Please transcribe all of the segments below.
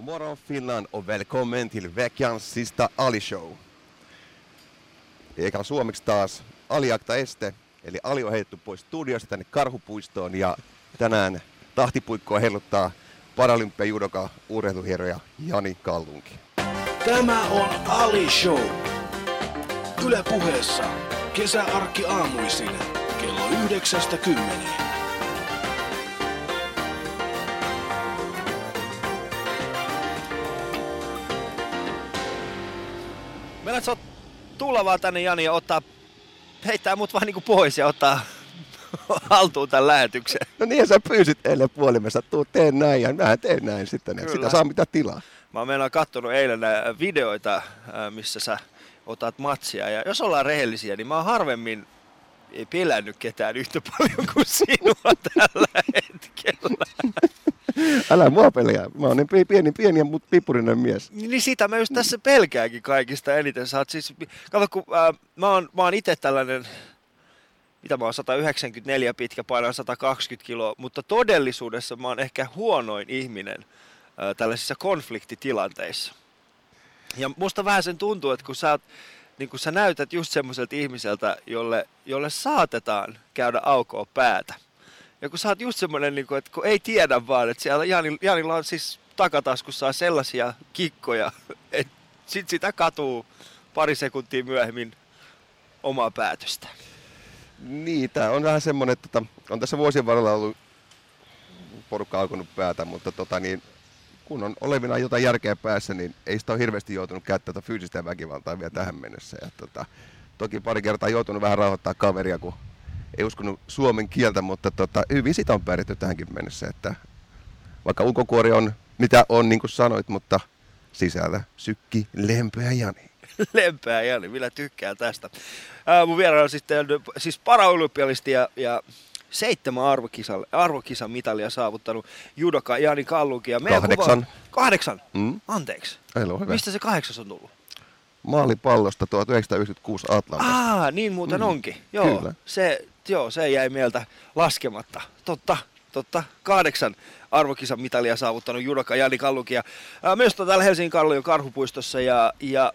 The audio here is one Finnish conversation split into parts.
God morgon Finland och välkommen till veckans sista Ali-show. Eikä suomeksi taas Aliakta Este, eli Ali on heitetty pois studiosta tänne Karhupuistoon ja tänään tahtipuikkoa helluttaa Paralympia judoka urheiluhieroja Jani Kallunki. Tämä on Ali Show. Yle puheessa kesäarkki aamuisin kello 9.10. en saa tulla vaan tänne Jani ja ottaa, heittää mut vaan niinku pois ja ottaa haltuun tämän lähetyksen. No niin, sä pyysit eilen puolimessa, tuu teen näin ja mä teen näin sitten. Kyllä. Sitä saa mitä tilaa. Mä oon kattonut eilen äh, videoita, äh, missä sä otat matsia. Ja jos ollaan rehellisiä, niin mä oon harvemmin ei pelännyt ketään yhtä paljon kuin sinua tällä hetkellä. Älä mua pelejä. Mä oon niin pi- pieni, pieni mutta pipurinen mies. Niin sitä mä just tässä pelkääkin kaikista eniten. Sä oot siis, kato kun ää, mä oon, mä oon itse tällainen, mitä mä oon 194 pitkä, painan 120 kiloa, mutta todellisuudessa mä oon ehkä huonoin ihminen ää, tällaisissa konfliktitilanteissa. Ja musta vähän sen tuntuu, että kun sä, oot, niin kun sä näytät just semmoiselta ihmiseltä, jolle, jolle saatetaan käydä aukoa päätä. Ja kun sä oot just semmoinen, niin kun, että kun ei tiedä vaan, että siellä Jani, Janilla on siis takataskussaan sellaisia kikkoja, että sit sitä katuu pari sekuntia myöhemmin omaa päätöstä. Niin, tää on vähän semmonen, että tota, on tässä vuosien varrella ollut porukka alkanut päätä, mutta tota, niin, kun on olevina jotain järkeä päässä, niin ei sitä ole hirveästi joutunut käyttämään tätä fyysistä väkivaltaa vielä tähän mennessä. Ja, tota, toki pari kertaa joutunut vähän rauhoittaa kaveria, kun ei uskonut suomen kieltä, mutta tota, hyvin sitä on pärjätty tähänkin mennessä. Että vaikka ulkokuori on mitä on, niin kuin sanoit, mutta sisällä sykki lempeä Jani. Lempeä Jani, millä tykkää tästä. Ää, mun vieraana on sitten siis paraolympialisti ja, ja seitsemän arvokisa, arvokisan mitalia saavuttanut judoka Jani Kallunki. Ja Kahdeksan. Kuva, kahdeksan? Mm? Anteeksi. Ei ole hyvä. Mistä se kahdeksas on tullut? Maalipallosta 1996 Atlantasta. Aa, niin muuten Mm, onkin. Joo, kyllä. se, joo, se jäi mieltä laskematta. Totta, totta. Kahdeksan arvokisan mitalia saavuttanut judoka Jani Kallunki. Ja, ää, myös täällä Helsingin Kallion karhupuistossa ja, ja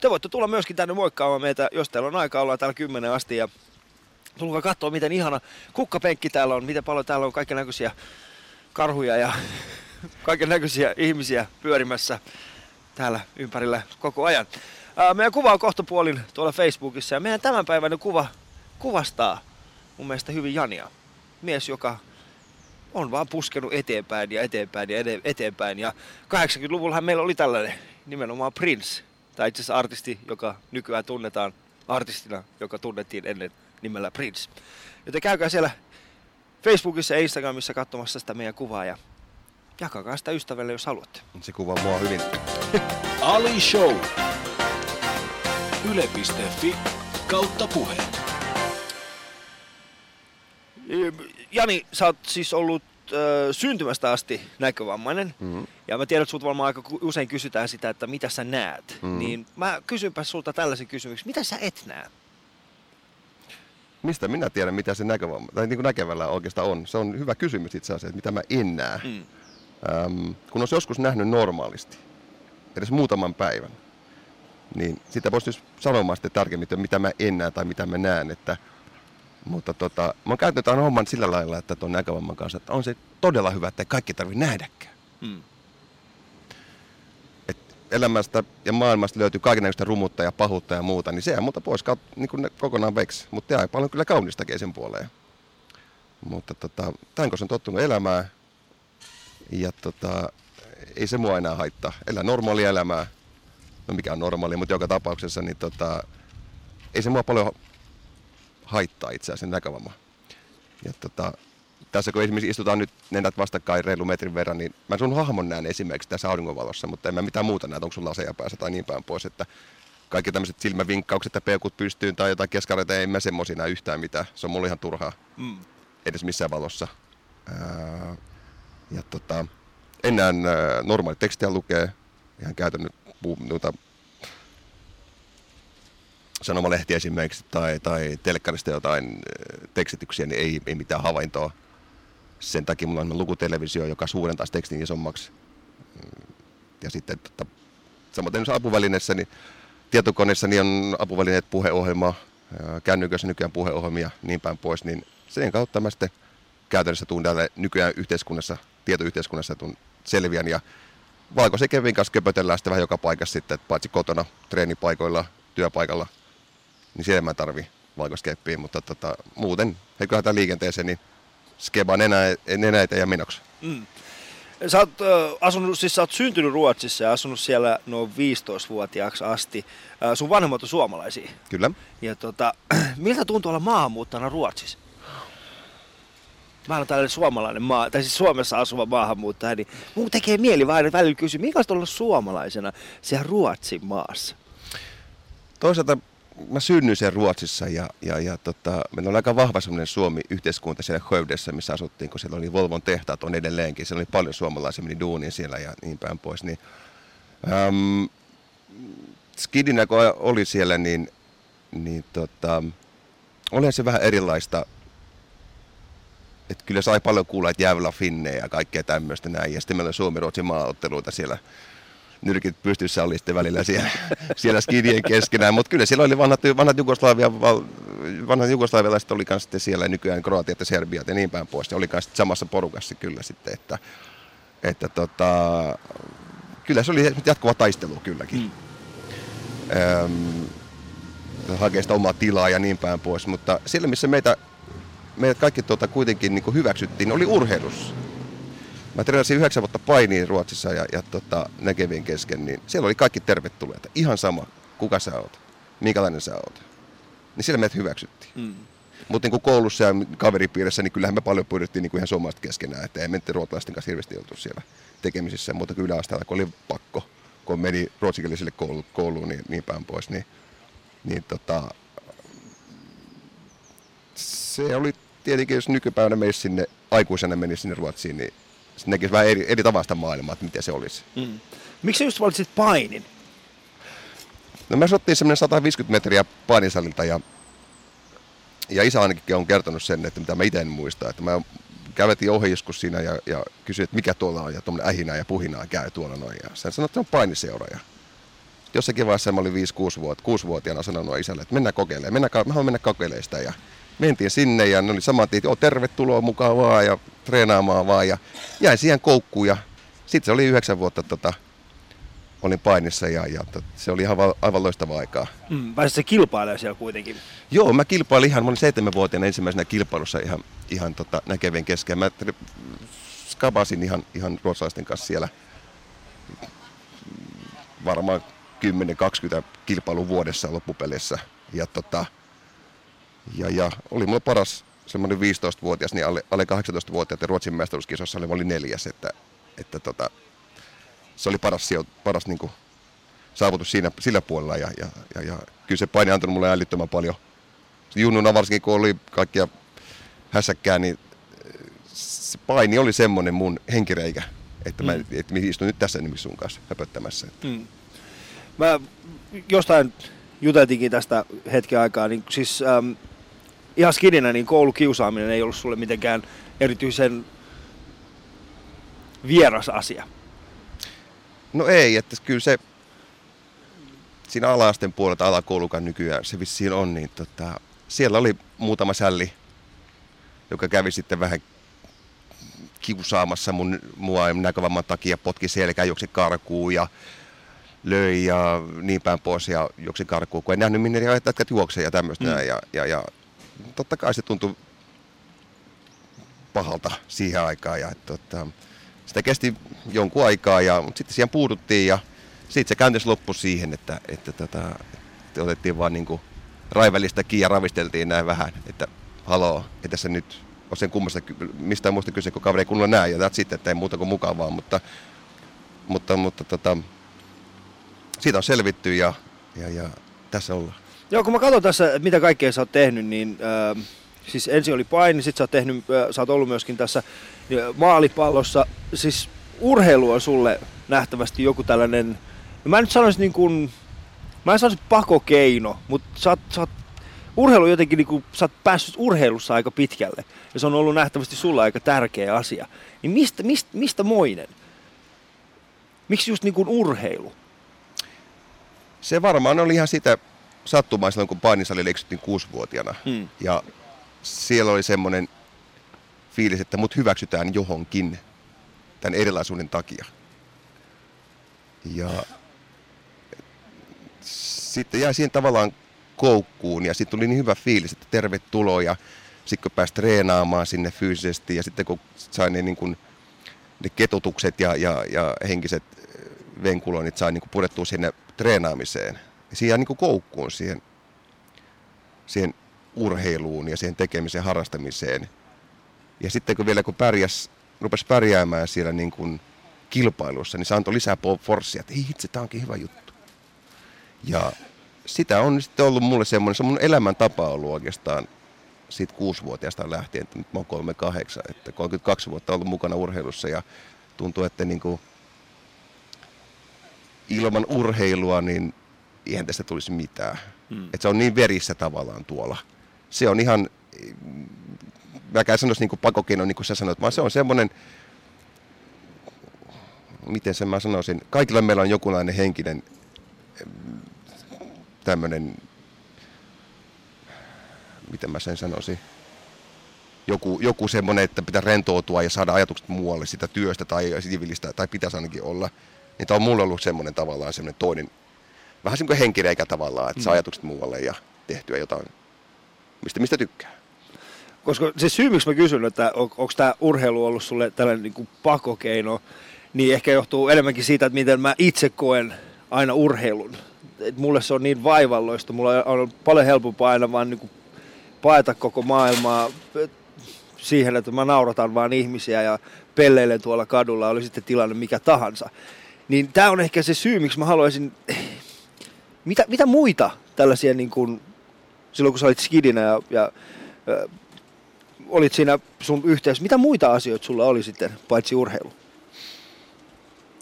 te voitte tulla myöskin tänne moikkaamaan meitä, jos teillä on aikaa, ollaan täällä kymmenen asti. Ja tulkaa katsoa, miten ihana kukkapenkki täällä on, miten paljon täällä on kaiken näköisiä karhuja ja kaiken näköisiä ihmisiä pyörimässä täällä ympärillä koko ajan. Ää, meidän kuva on kohtapuolin tuolla Facebookissa ja meidän tämänpäiväinen kuva kuvastaa mun mielestä hyvin Jania. Mies, joka on vaan puskenut eteenpäin ja eteenpäin ja eteenpäin. Ja 80-luvullahan meillä oli tällainen nimenomaan Prince, tai itse asiassa artisti, joka nykyään tunnetaan artistina, joka tunnettiin ennen nimellä Prince. Joten käykää siellä Facebookissa ja Instagramissa katsomassa sitä meidän kuvaa ja jakakaa sitä ystävälle, jos haluatte. Se kuvaa mua hyvin. Ali Show. Yle.fi kautta puheet. Jani, sä oot siis ollut ö, syntymästä asti näkövammainen. Mm-hmm. Ja mä tiedän, että sulta varmaan aika usein kysytään sitä, että mitä sä näet. Mm. Niin mä kysynpä sulta tällaisen kysymyksen. Mitä sä et näe? Mistä minä tiedän, mitä se näkövamma, tai niin kuin näkevällä oikeastaan on? Se on hyvä kysymys itse asiassa, että mitä mä en näe. Mm. Kun on joskus nähnyt normaalisti, edes muutaman päivän, niin sitä voisi just sanomaan sitten tarkemmin, että mitä mä en näe tai mitä mä näen. Että, mutta tota, mä oon käyttänyt tämän homman sillä lailla, että tuon näkövamman kanssa, että on se todella hyvä, että ei kaikki tarvitse nähdäkään. Mm. Elämästä ja maailmasta löytyy kaikenlaista rumutta ja pahuutta ja muuta, niin se jää multa pois kaut, niin kuin kokonaan veksi. Mutta jää paljon kyllä kaunistakin sen puoleen. Mutta tota, tämän on tottunut elämään ja tota, ei se mua enää haittaa. Elää normaalia elämää. No mikä on normaalia, mutta joka tapauksessa niin tota, ei se mua paljon haittaa itse asiassa näkövamma. Ja tota, tässä kun esimerkiksi istutaan nyt nenät vastakkain reilu metrin verran, niin mä sun hahmon näen esimerkiksi tässä auringonvalossa, mutta en mä mitään muuta näe, onko sulla laseja päässä tai niin päin pois, että kaikki tämmöiset silmävinkkaukset ja peukut pystyyn tai jotain keskareita, ei mä semmosia näe yhtään mitään. Se on mulle ihan turhaa Mm. edes missään valossa. Ää, ja tota, enää normaali tekstiä lukee, ihan käytännön noita sanomalehtiä esimerkiksi tai, tai telkkarista jotain tekstityksiä, niin ei, ei mitään havaintoa. Sen takia mulla on lukutelevisio, joka suurentaa tekstin isommaksi. Mm, ja sitten tota, samaten apuvälineessä, niin tietokoneessa niin on apuvälineet, puheohjelma, kännykössä nykyään puheohjelmia niin päin pois, niin sen kautta mä sitten käytännössä tuun täällä nykyään yhteiskunnassa, tietoyhteiskunnassa tuun selviän ja valkoisen Kevin kanssa köpötellään sitten vähän joka paikassa sitten, paitsi kotona, treenipaikoilla, työpaikalla, niin siellä mä tarvii valkoiskeppiä, mutta tota, muuten heiköhän liikenteeseen, niin skeba nenä, nenä ja menoksi. Mm. Sä oot, äh, asunut, siis sä oot syntynyt Ruotsissa ja asunut siellä noin 15-vuotiaaksi asti. Äh, sun vanhemmat on suomalaisia. Kyllä. Ja tota, miltä tuntuu olla maahanmuuttajana Ruotsissa? Mä olen tällainen suomalainen maa, tai siis Suomessa asuva maahanmuuttaja, niin mun tekee mieli vaan välillä kysyä, minkälaista olla suomalaisena siellä Ruotsin maassa? Toisaalta mä synnyin siellä Ruotsissa ja, ja, ja tota, meillä on aika vahva semmoinen Suomi-yhteiskunta siellä Höydessä, missä asuttiin, kun siellä oli Volvon tehtaat on edelleenkin. Siellä oli paljon suomalaisia, meni duunia siellä ja niin päin pois. Niin, äm, skidinä kun oli siellä, niin, niin tota, olihan se vähän erilaista. Että kyllä sai paljon kuulla, että jäävällä finnejä ja kaikkea tämmöistä näin. Ja sitten meillä oli Suomi-Ruotsin maaotteluita siellä nyrkit pystyssä oli sitten välillä siellä, siellä skidien keskenään, mutta kyllä siellä oli vanhat, vanhat, Jugoslavia, vanhat jugoslavialaiset oli kanssa sitten siellä nykyään Kroatiat ja Serbiat ja niin päin pois. Ne oli kanssa samassa porukassa kyllä sitten, että, että tota, kyllä se oli jatkuva taistelu kylläkin. Mm. Öm, hakee sitä omaa tilaa ja niin päin pois, mutta siellä missä meitä, meidät kaikki tuota kuitenkin niin hyväksyttiin, oli urheilussa Mä treenasin yhdeksän vuotta painiin Ruotsissa ja, ja tota, näkevien kesken, niin siellä oli kaikki tervetulleita. Ihan sama, kuka sä oot, minkälainen sä oot. Niin siellä meidät hyväksyttiin. Mm. Mutta niin koulussa ja kaveripiirissä, niin kyllähän me paljon pyydettiin niin ihan suomalaiset keskenään, että ei mennyt ruotsalaisten kanssa hirveästi oltu siellä tekemisissä, mutta kyllä yläasteella, kun oli pakko, kun meni ruotsikieliselle koulu, kouluun niin, niin päin pois, niin, niin tota, se oli tietenkin, jos nykypäivänä menisi sinne, aikuisena meni sinne Ruotsiin, niin sitten näkisi vähän eri, eri tavasta maailmaa, että miten se olisi. Mm. Miksi just valitsit painin? No me sottiin semmoinen 150 metriä painisalilta ja, ja isä ainakin on kertonut sen, että mitä mä itse en muista. Että mä kävetin ohi joskus siinä ja, ja kysyin, että mikä tuolla on ja tuommoinen ähinää ja puhinaa käy tuolla noin. Ja sen sanoi, että se on painiseura. Ja jossakin vaiheessa mä olin 5-6 vuotta, 6-vuotiaana sanonut isälle, että mennään kokeilemaan, mennään, mä haluan mennä kokeilemaan sitä. Ja mentiin sinne ja ne oli saman tien, että tervetuloa mukaan vaan ja treenaamaan vaan ja jäin siihen koukkuun ja sitten se oli yhdeksän vuotta tota, olin painissa ja, ja tot, se oli ihan aivan loistavaa aikaa. Mm, se kilpailee siellä kuitenkin? Joo, mä kilpailin ihan, mä olin seitsemänvuotiaana ensimmäisenä kilpailussa ihan, ihan tota, näkevien kesken. Mä skabasin ihan, ihan ruotsalaisten kanssa siellä varmaan 10-20 kilpailun vuodessa loppupeleissä. Ja tota, ja, ja oli mulla paras semmoinen 15-vuotias, niin alle, alle 18-vuotiaat ja Ruotsin mestaruuskisossa oli, oli neljäs, että, että tota, se oli paras, paras niin kuin, saavutus siinä, sillä puolella ja, ja, ja, ja kyllä se paini antanut mulle älyttömän paljon. Junnuna varsinkin kun oli kaikkia hässäkkää, niin se paini oli semmoinen mun henkireikä, että mä, mm. mä istun nyt tässä nimissä sun kanssa höpöttämässä. Mm. Mä jostain juteltiinkin tästä hetken aikaa, niin siis ähm, ihan skidinä, niin koulukiusaaminen ei ollut sulle mitenkään erityisen vieras asia. No ei, että kyllä se siinä alasten puolelta alakoulukan nykyään se vissiin on, niin tota, siellä oli muutama sälli, joka kävi sitten vähän kiusaamassa mun, mua näkövamman takia, potki selkää, juoksi karkuun ja löi ja niin päin pois ja juoksi karkuun, kun en nähnyt minne että juoksee ja tämmöistä. Mm. Ja, ja, ja totta kai se tuntui pahalta siihen aikaan. Ja, tota, sitä kesti jonkun aikaa, ja, mutta sitten siihen puuduttiin ja sitten se käynnissä loppui siihen, että, että, tota, että otettiin vaan niin raivellista kiinni ja ravisteltiin näin vähän, että haloo, että tässä nyt ole sen kummasta, mistään muusta kyse, kun kaveri ei kunnolla näe, ja sitten, että ei muuta kuin mukavaa, mutta, mutta, mutta tota, siitä on selvitty ja, ja, ja tässä ollaan. Joo, kun mä katson tässä, että mitä kaikkea sä oot tehnyt, niin äh, siis ensin oli paini, sit sä oot, tehnyt, äh, sä oot ollut myöskin tässä äh, maalipallossa. Siis urheilu on sulle nähtävästi joku tällainen, no mä en nyt sanoisi niin kuin, mä en sanoisi pakokeino, mutta sä oot, sä oot urheilu jotenkin, niin kuin, sä oot päässyt urheilussa aika pitkälle. Ja se on ollut nähtävästi sulla aika tärkeä asia. Niin mistä, mistä, mistä moinen? Miksi just niin kuin urheilu? Se varmaan oli ihan sitä sattumaa silloin, kun painisalille eksyttiin kuusivuotiaana. Hmm. Ja siellä oli semmoinen fiilis, että mut hyväksytään johonkin tämän erilaisuuden takia. Ja sitten jäi siihen tavallaan koukkuun ja sitten tuli niin hyvä fiilis, että tervetuloa ja sitten kun pääsi treenaamaan sinne fyysisesti ja sitten kun sai ne, niin kuin, ne ketutukset ja, ja, ja henkiset venkuloinnit sai niin kuin purettua sinne treenaamiseen. Siihen jäi niin kuin koukkuun siihen, siihen urheiluun ja siihen tekemiseen, harrastamiseen. Ja sitten kun vielä kun pärjäs, rupesi pärjäämään siellä niin kuin kilpailussa, niin se antoi lisää forssia, että ei itse, tämä onkin hyvä juttu. Ja sitä on sitten ollut mulle semmoinen, se on mun elämäntapa ollut oikeastaan siitä kuusivuotiaasta lähtien, että nyt mä oon 38, että 32 vuotta ollut mukana urheilussa ja tuntuu, että niin kuin ilman urheilua, niin eihän tästä tulisi mitään. Hmm. Että se on niin verissä tavallaan tuolla. Se on ihan, mäkään sanoisi niin pakokeino, niin kuin sä sanoit, vaan se on semmoinen, miten sen mä sanoisin, kaikilla meillä on jokunlainen henkinen tämmöinen, miten mä sen sanoisin, joku, joku semmoinen, että pitää rentoutua ja saada ajatukset muualle sitä työstä tai sivilistä, tai pitäisi ainakin olla. Niin tämä on mulle ollut semmoinen tavallaan semmoinen toinen, vähän semmoinen henkireikä tavallaan, että saa mm. ajatukset muualle ja tehtyä jotain, mistä, mistä tykkää. Koska se syy, miksi mä kysyn, että on, onko tämä urheilu ollut sulle tällainen niin kuin pakokeino, niin ehkä johtuu enemmänkin siitä, että miten mä itse koen aina urheilun että mulle se on niin vaivalloista. Mulla on paljon helpompaa aina vaan niin paeta koko maailmaa siihen, että mä nauratan vaan ihmisiä ja pelleilen tuolla kadulla, oli sitten tilanne mikä tahansa. Niin tämä on ehkä se syy, miksi mä haluaisin... Mitä, mitä muita tällaisia, niin kuin, silloin kun sä olit skidinä ja, ja ja olit siinä sun yhteydessä, mitä muita asioita sulla oli sitten, paitsi urheilu?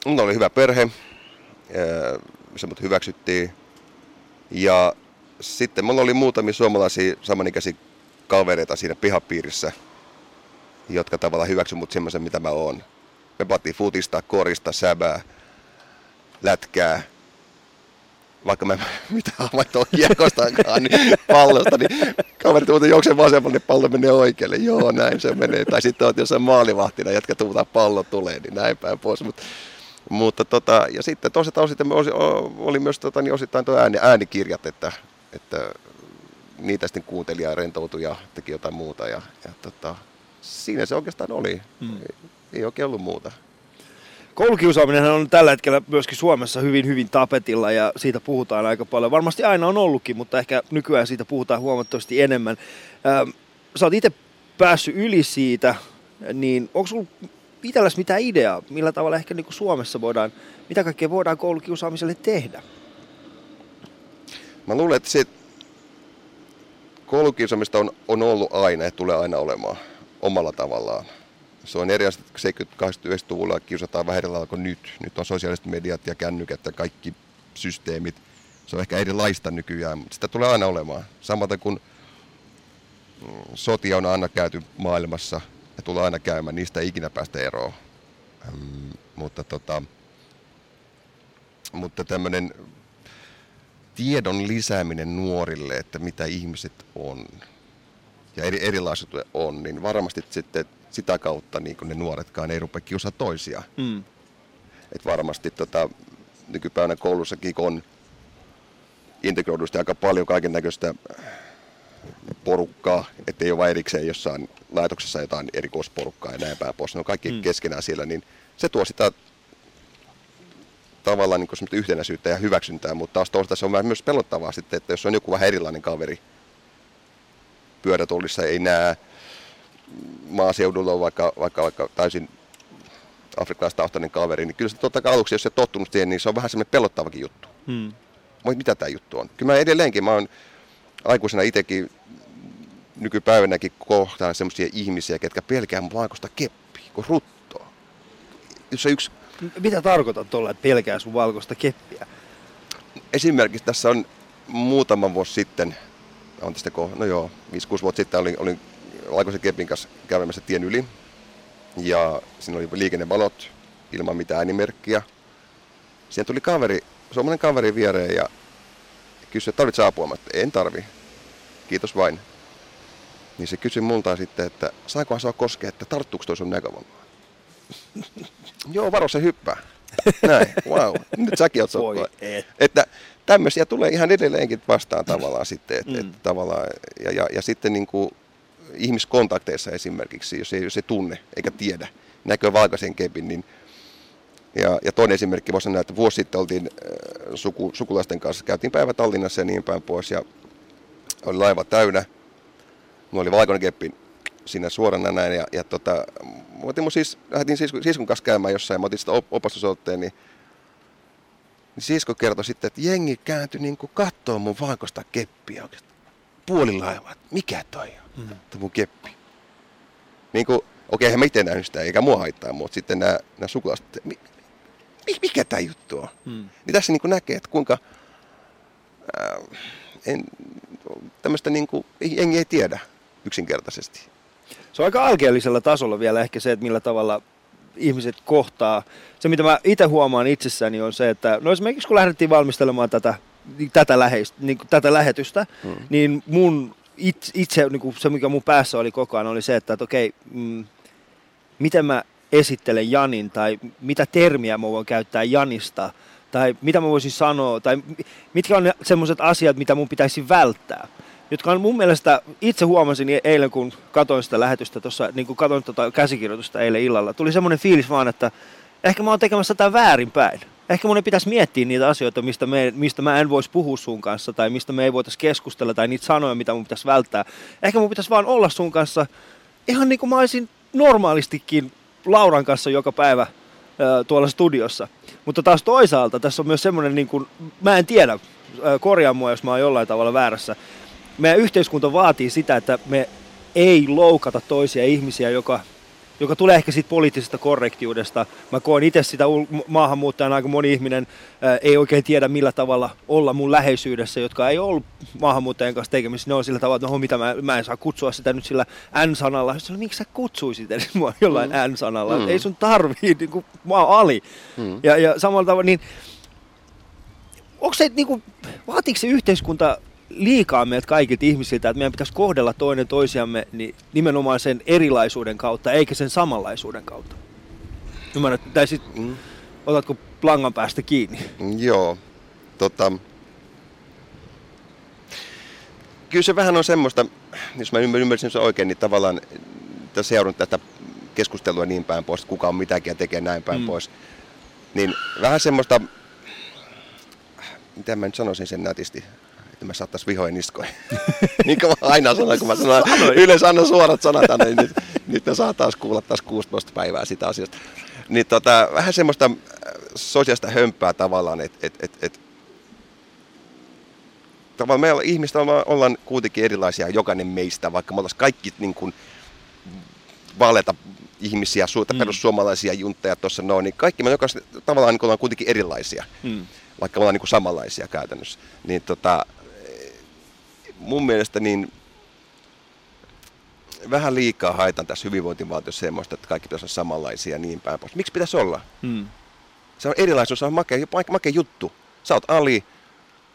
Mulla oli hyvä perhe, missä mut hyväksyttiin. Ja sitten mulla oli muutamia suomalaisia samanikäisiä kavereita siinä pihapiirissä, jotka tavallaan hyväksy mut semmoisen, mitä mä oon. Me pattiin futista, korista, säbää, lätkää, vaikka mä mitä havaintoa kiekostakaan, niin pallosta, niin kaverit muuten juoksee vasemmalle, niin pallo menee oikealle. Joo, näin se menee. Tai sitten oot jossain maalivahtina, jätkä tuutaa pallo tulee, niin näin päin pois. Mutta mutta tota, ja sitten toiselta osittain oli myös tota, niin osittain tuo ääni, äänikirjat, että, että niitä sitten kuunteli ja rentoutui ja teki jotain muuta. Ja, ja tota, siinä se oikeastaan oli. Mm. Ei, ei oikein ollut muuta. Koulukiusaaminen on tällä hetkellä myöskin Suomessa hyvin, hyvin tapetilla ja siitä puhutaan aika paljon. Varmasti aina on ollutkin, mutta ehkä nykyään siitä puhutaan huomattavasti enemmän. Ähm, sä oot itse päässyt yli siitä, niin onko sulla itselläsi mitään ideaa, millä tavalla ehkä niin kuin Suomessa voidaan, mitä kaikkea voidaan koulukiusaamiselle tehdä? Mä luulen, että se koulukiusaamista on, on ollut aina ja tulee aina olemaan omalla tavallaan. Se on eri asia, 70-80-90-luvulla kiusataan vähän erilailla kuin nyt. Nyt on sosiaaliset mediat ja kännykät ja kaikki systeemit. Se on ehkä erilaista nykyään, mutta sitä tulee aina olemaan. Samaten kuin mm, sotia on aina käyty maailmassa – ja tulee aina käymään, niistä ei ikinä päästä eroon. Ähm, mutta tota, mutta tämmöinen tiedon lisääminen nuorille, että mitä ihmiset on ja eri, erilaisuudet on, niin varmasti sitten sitä kautta niin ne nuoretkaan ei rupea kiusaa toisia. Mm. Et varmasti tota, nykypäivänä koulussakin on integroidusti aika paljon kaiken näköistä porukkaa, ettei ole vain erikseen jossain laitoksessa jotain erikoisporukkaa ja näin päin pois. Ne on kaikki mm. keskenään siellä, niin se tuo sitä tavallaan niin yhtenäisyyttä ja hyväksyntää, mutta taas toisaalta se on vähän myös pelottavaa sitten, että jos on joku vähän erilainen kaveri pyörätuolissa, ei näe maaseudulla on vaikka, vaikka, vaikka täysin afrikkalaistaustainen kaveri, niin kyllä se totta kai aluksi, jos se tottunut siihen, niin se on vähän semmoinen pelottavakin juttu. Hmm. Moi, mitä tämä juttu on? Kyllä mä edelleenkin, mä oon aikuisena itsekin nykypäivänäkin kohtaan sellaisia ihmisiä, ketkä pelkää valkoista keppiä, kun ruttoa. Jos yksi... Mitä tarkoitat tuolla, että pelkää sun valkoista keppiä? Esimerkiksi tässä on muutama vuosi sitten, on tästä ko- no joo, 5-6 vuotta sitten olin, olin valkoisen kepin kanssa kävelemässä tien yli. Ja siinä oli liikennevalot ilman mitään äänimerkkiä. Siihen tuli kaveri, suomalainen kaveri viereen ja kysyi, että tarvitsetko apua? Mä, että en tarvi. Kiitos vain. Niin se kysyi multa sitten, että saankohan saa koskea, että tarttuuko toi sun näkövammaa? Joo, varo se hyppää. Näin, wow. Nyt säkin oot Voi et. Että tämmöisiä tulee ihan edelleenkin vastaan tavallaan sitten. Että, Mm. että tavallaan, ja, ja, ja sitten niin kuin ihmiskontakteissa esimerkiksi, jos ei, jos ei tunne eikä tiedä, näkee valkoisen kepin, niin ja, ja toinen esimerkki voisi sanoa, että vuosi sitten oltiin äh, suku, sukulaisten kanssa, käytiin päivä Tallinnassa ja niin päin pois, ja oli laiva täynnä. Mulla oli valkoinen keppi siinä suorana näin, ja, ja tota, otin mun siis, lähdin siskun, siskun kanssa käymään jossain, mä otin sitä op- niin niin sisko kertoi sitten, että jengi kääntyi niin kuin mun valkoista keppiä oikeastaan. Puoli laivaa, että mikä toi on, mm. mun keppi. Niin kuin, okei, eihän mä itse nähnyt sitä, eikä mua haittaa, mutta sitten nämä, nämä sukulaiset, mi, mi, mikä tämä juttu on? Mm. Niin tässä niin kuin näkee, että kuinka ää, en, tämmöistä niin kuin, jengi ei tiedä yksinkertaisesti. Se on aika alkeellisella tasolla vielä ehkä se, että millä tavalla ihmiset kohtaa. Se, mitä mä itse huomaan itsessäni, on se, että no esimerkiksi kun lähdettiin valmistelemaan tätä, tätä, läheistä, niin kuin tätä lähetystä, Hmm. niin mun itse, itse niin kuin se, mikä mun päässä oli koko ajan, oli se, että, että okei, mm, miten mä esittelen Janin, tai mitä termiä mä voin käyttää Janista, tai mitä mä voisin sanoa, tai mi- mitkä on semmoiset asiat, mitä mun pitäisi välttää. Jotka on mun mielestä, itse huomasin eilen, kun katsoin sitä lähetystä tuossa, niin kun katsoin tota käsikirjoitusta eilen illalla, tuli semmoinen fiilis vaan, että ehkä mä oon tekemässä tätä väärinpäin. Ehkä mun pitäisi miettiä niitä asioita, mistä, me, mistä mä en voisi puhua sun kanssa, tai mistä me ei voitaisi keskustella, tai niitä sanoja, mitä mun pitäisi välttää. Ehkä mun pitäisi vaan olla sun kanssa ihan niin kuin mä olisin normaalistikin Lauran kanssa joka päivä tuolla studiossa. Mutta taas toisaalta tässä on myös semmoinen, niin kuin, mä en tiedä, korjaa mua, jos mä oon jollain tavalla väärässä. Meidän yhteiskunta vaatii sitä, että me ei loukata toisia ihmisiä, joka, joka tulee ehkä siitä poliittisesta korrektiudesta. Mä koen itse sitä ul- maahanmuuttajana, aika moni ihminen ää, ei oikein tiedä millä tavalla olla mun läheisyydessä, jotka ei ollut maahanmuuttajien kanssa tekemisissä. Ne on sillä tavalla, että no, mitä mä, mä en saa kutsua sitä nyt sillä N-sanalla. Sitten miksi sä kutsuisit edes mua jollain mm. N-sanalla? Mm. Ei sun tarvii, niin kuin, mä oon Ali. Mm. Ja, ja samalla tavalla, niin onko se, niin kuin, vaatiiko se yhteiskunta liikaa meiltä kaikilta ihmisiltä, että meidän pitäisi kohdella toinen toisiamme niin nimenomaan sen erilaisuuden kautta, eikä sen samanlaisuuden kautta? Ymmärrät, tai sit, Mm. otatko plangan päästä kiinni? Joo, tota, kyllä se vähän on semmoista, jos mä ymmär- ymmärsin sen oikein, niin tavallaan seurannut tätä keskustelua niin päin pois, että kuka on mitäkin ja tekee näin päin Mm. mm. pois. Niin vähän semmoista, mitä mä nyt sanoisin sen nätisti, että mä saattaisi vihoin niskoin. niin kuin mä aina sanon, kun mä sanon, yleensä annan suorat sanat niin nyt, nyt me saa taas kuulla taas 16 päivää sitä asiasta. Niin tota, vähän semmoista äh, sosiaalista hömpää tavallaan, että et, et, et, tavallaan me ihmistä ollaan, ollaan kuitenkin erilaisia, jokainen meistä, vaikka me oltaisiin kaikki niin kuin, vaaleita ihmisiä, suurta Mm. perussuomalaisia juntteja tuossa noin, niin kaikki me jokaisen, tavallaan niin ollaan kuitenkin erilaisia, Mm. vaikka me ollaan niin kuin samanlaisia käytännössä. Niin tota, mun mielestä niin vähän liikaa haetaan tässä hyvinvointivaltiossa semmoista, että kaikki pitäisi olla samanlaisia ja niin päin pois. Miksi pitäisi olla? Mm. Se on erilaisuus, se on makea, makea juttu. Sä oot Ali,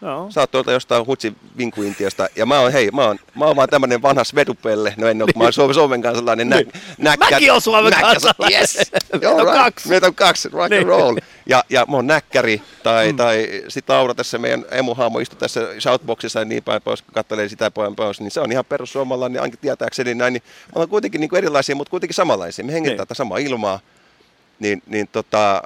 Joo. Sä oot tuolta jostain hutsi vinkuintiasta ja mä oon, hei, mä oon, mä oon vaan tämmönen vanha svedupelle, no en oo, mä oon Suomen, Suomen kansalainen nä, näkkä. Niin. Mäkin oon Suomen näkkä- kansalainen. Yes, Meitä on kaksi. Meitä on kaksi, rock Niin. and roll. Ja, ja mä oon näkkäri, tai, mm. tai sit Laura tässä, meidän emuhaamo istui tässä shoutboxissa ja niin päin pois, kun kattelee sitä pois, pois, niin se on ihan perussuomalainen, niin ainakin tietääkseni näin, niin me ollaan kuitenkin niin kuin erilaisia, mutta kuitenkin samanlaisia. Me hengitetään Niin. tätä samaa ilmaa, niin, niin tota,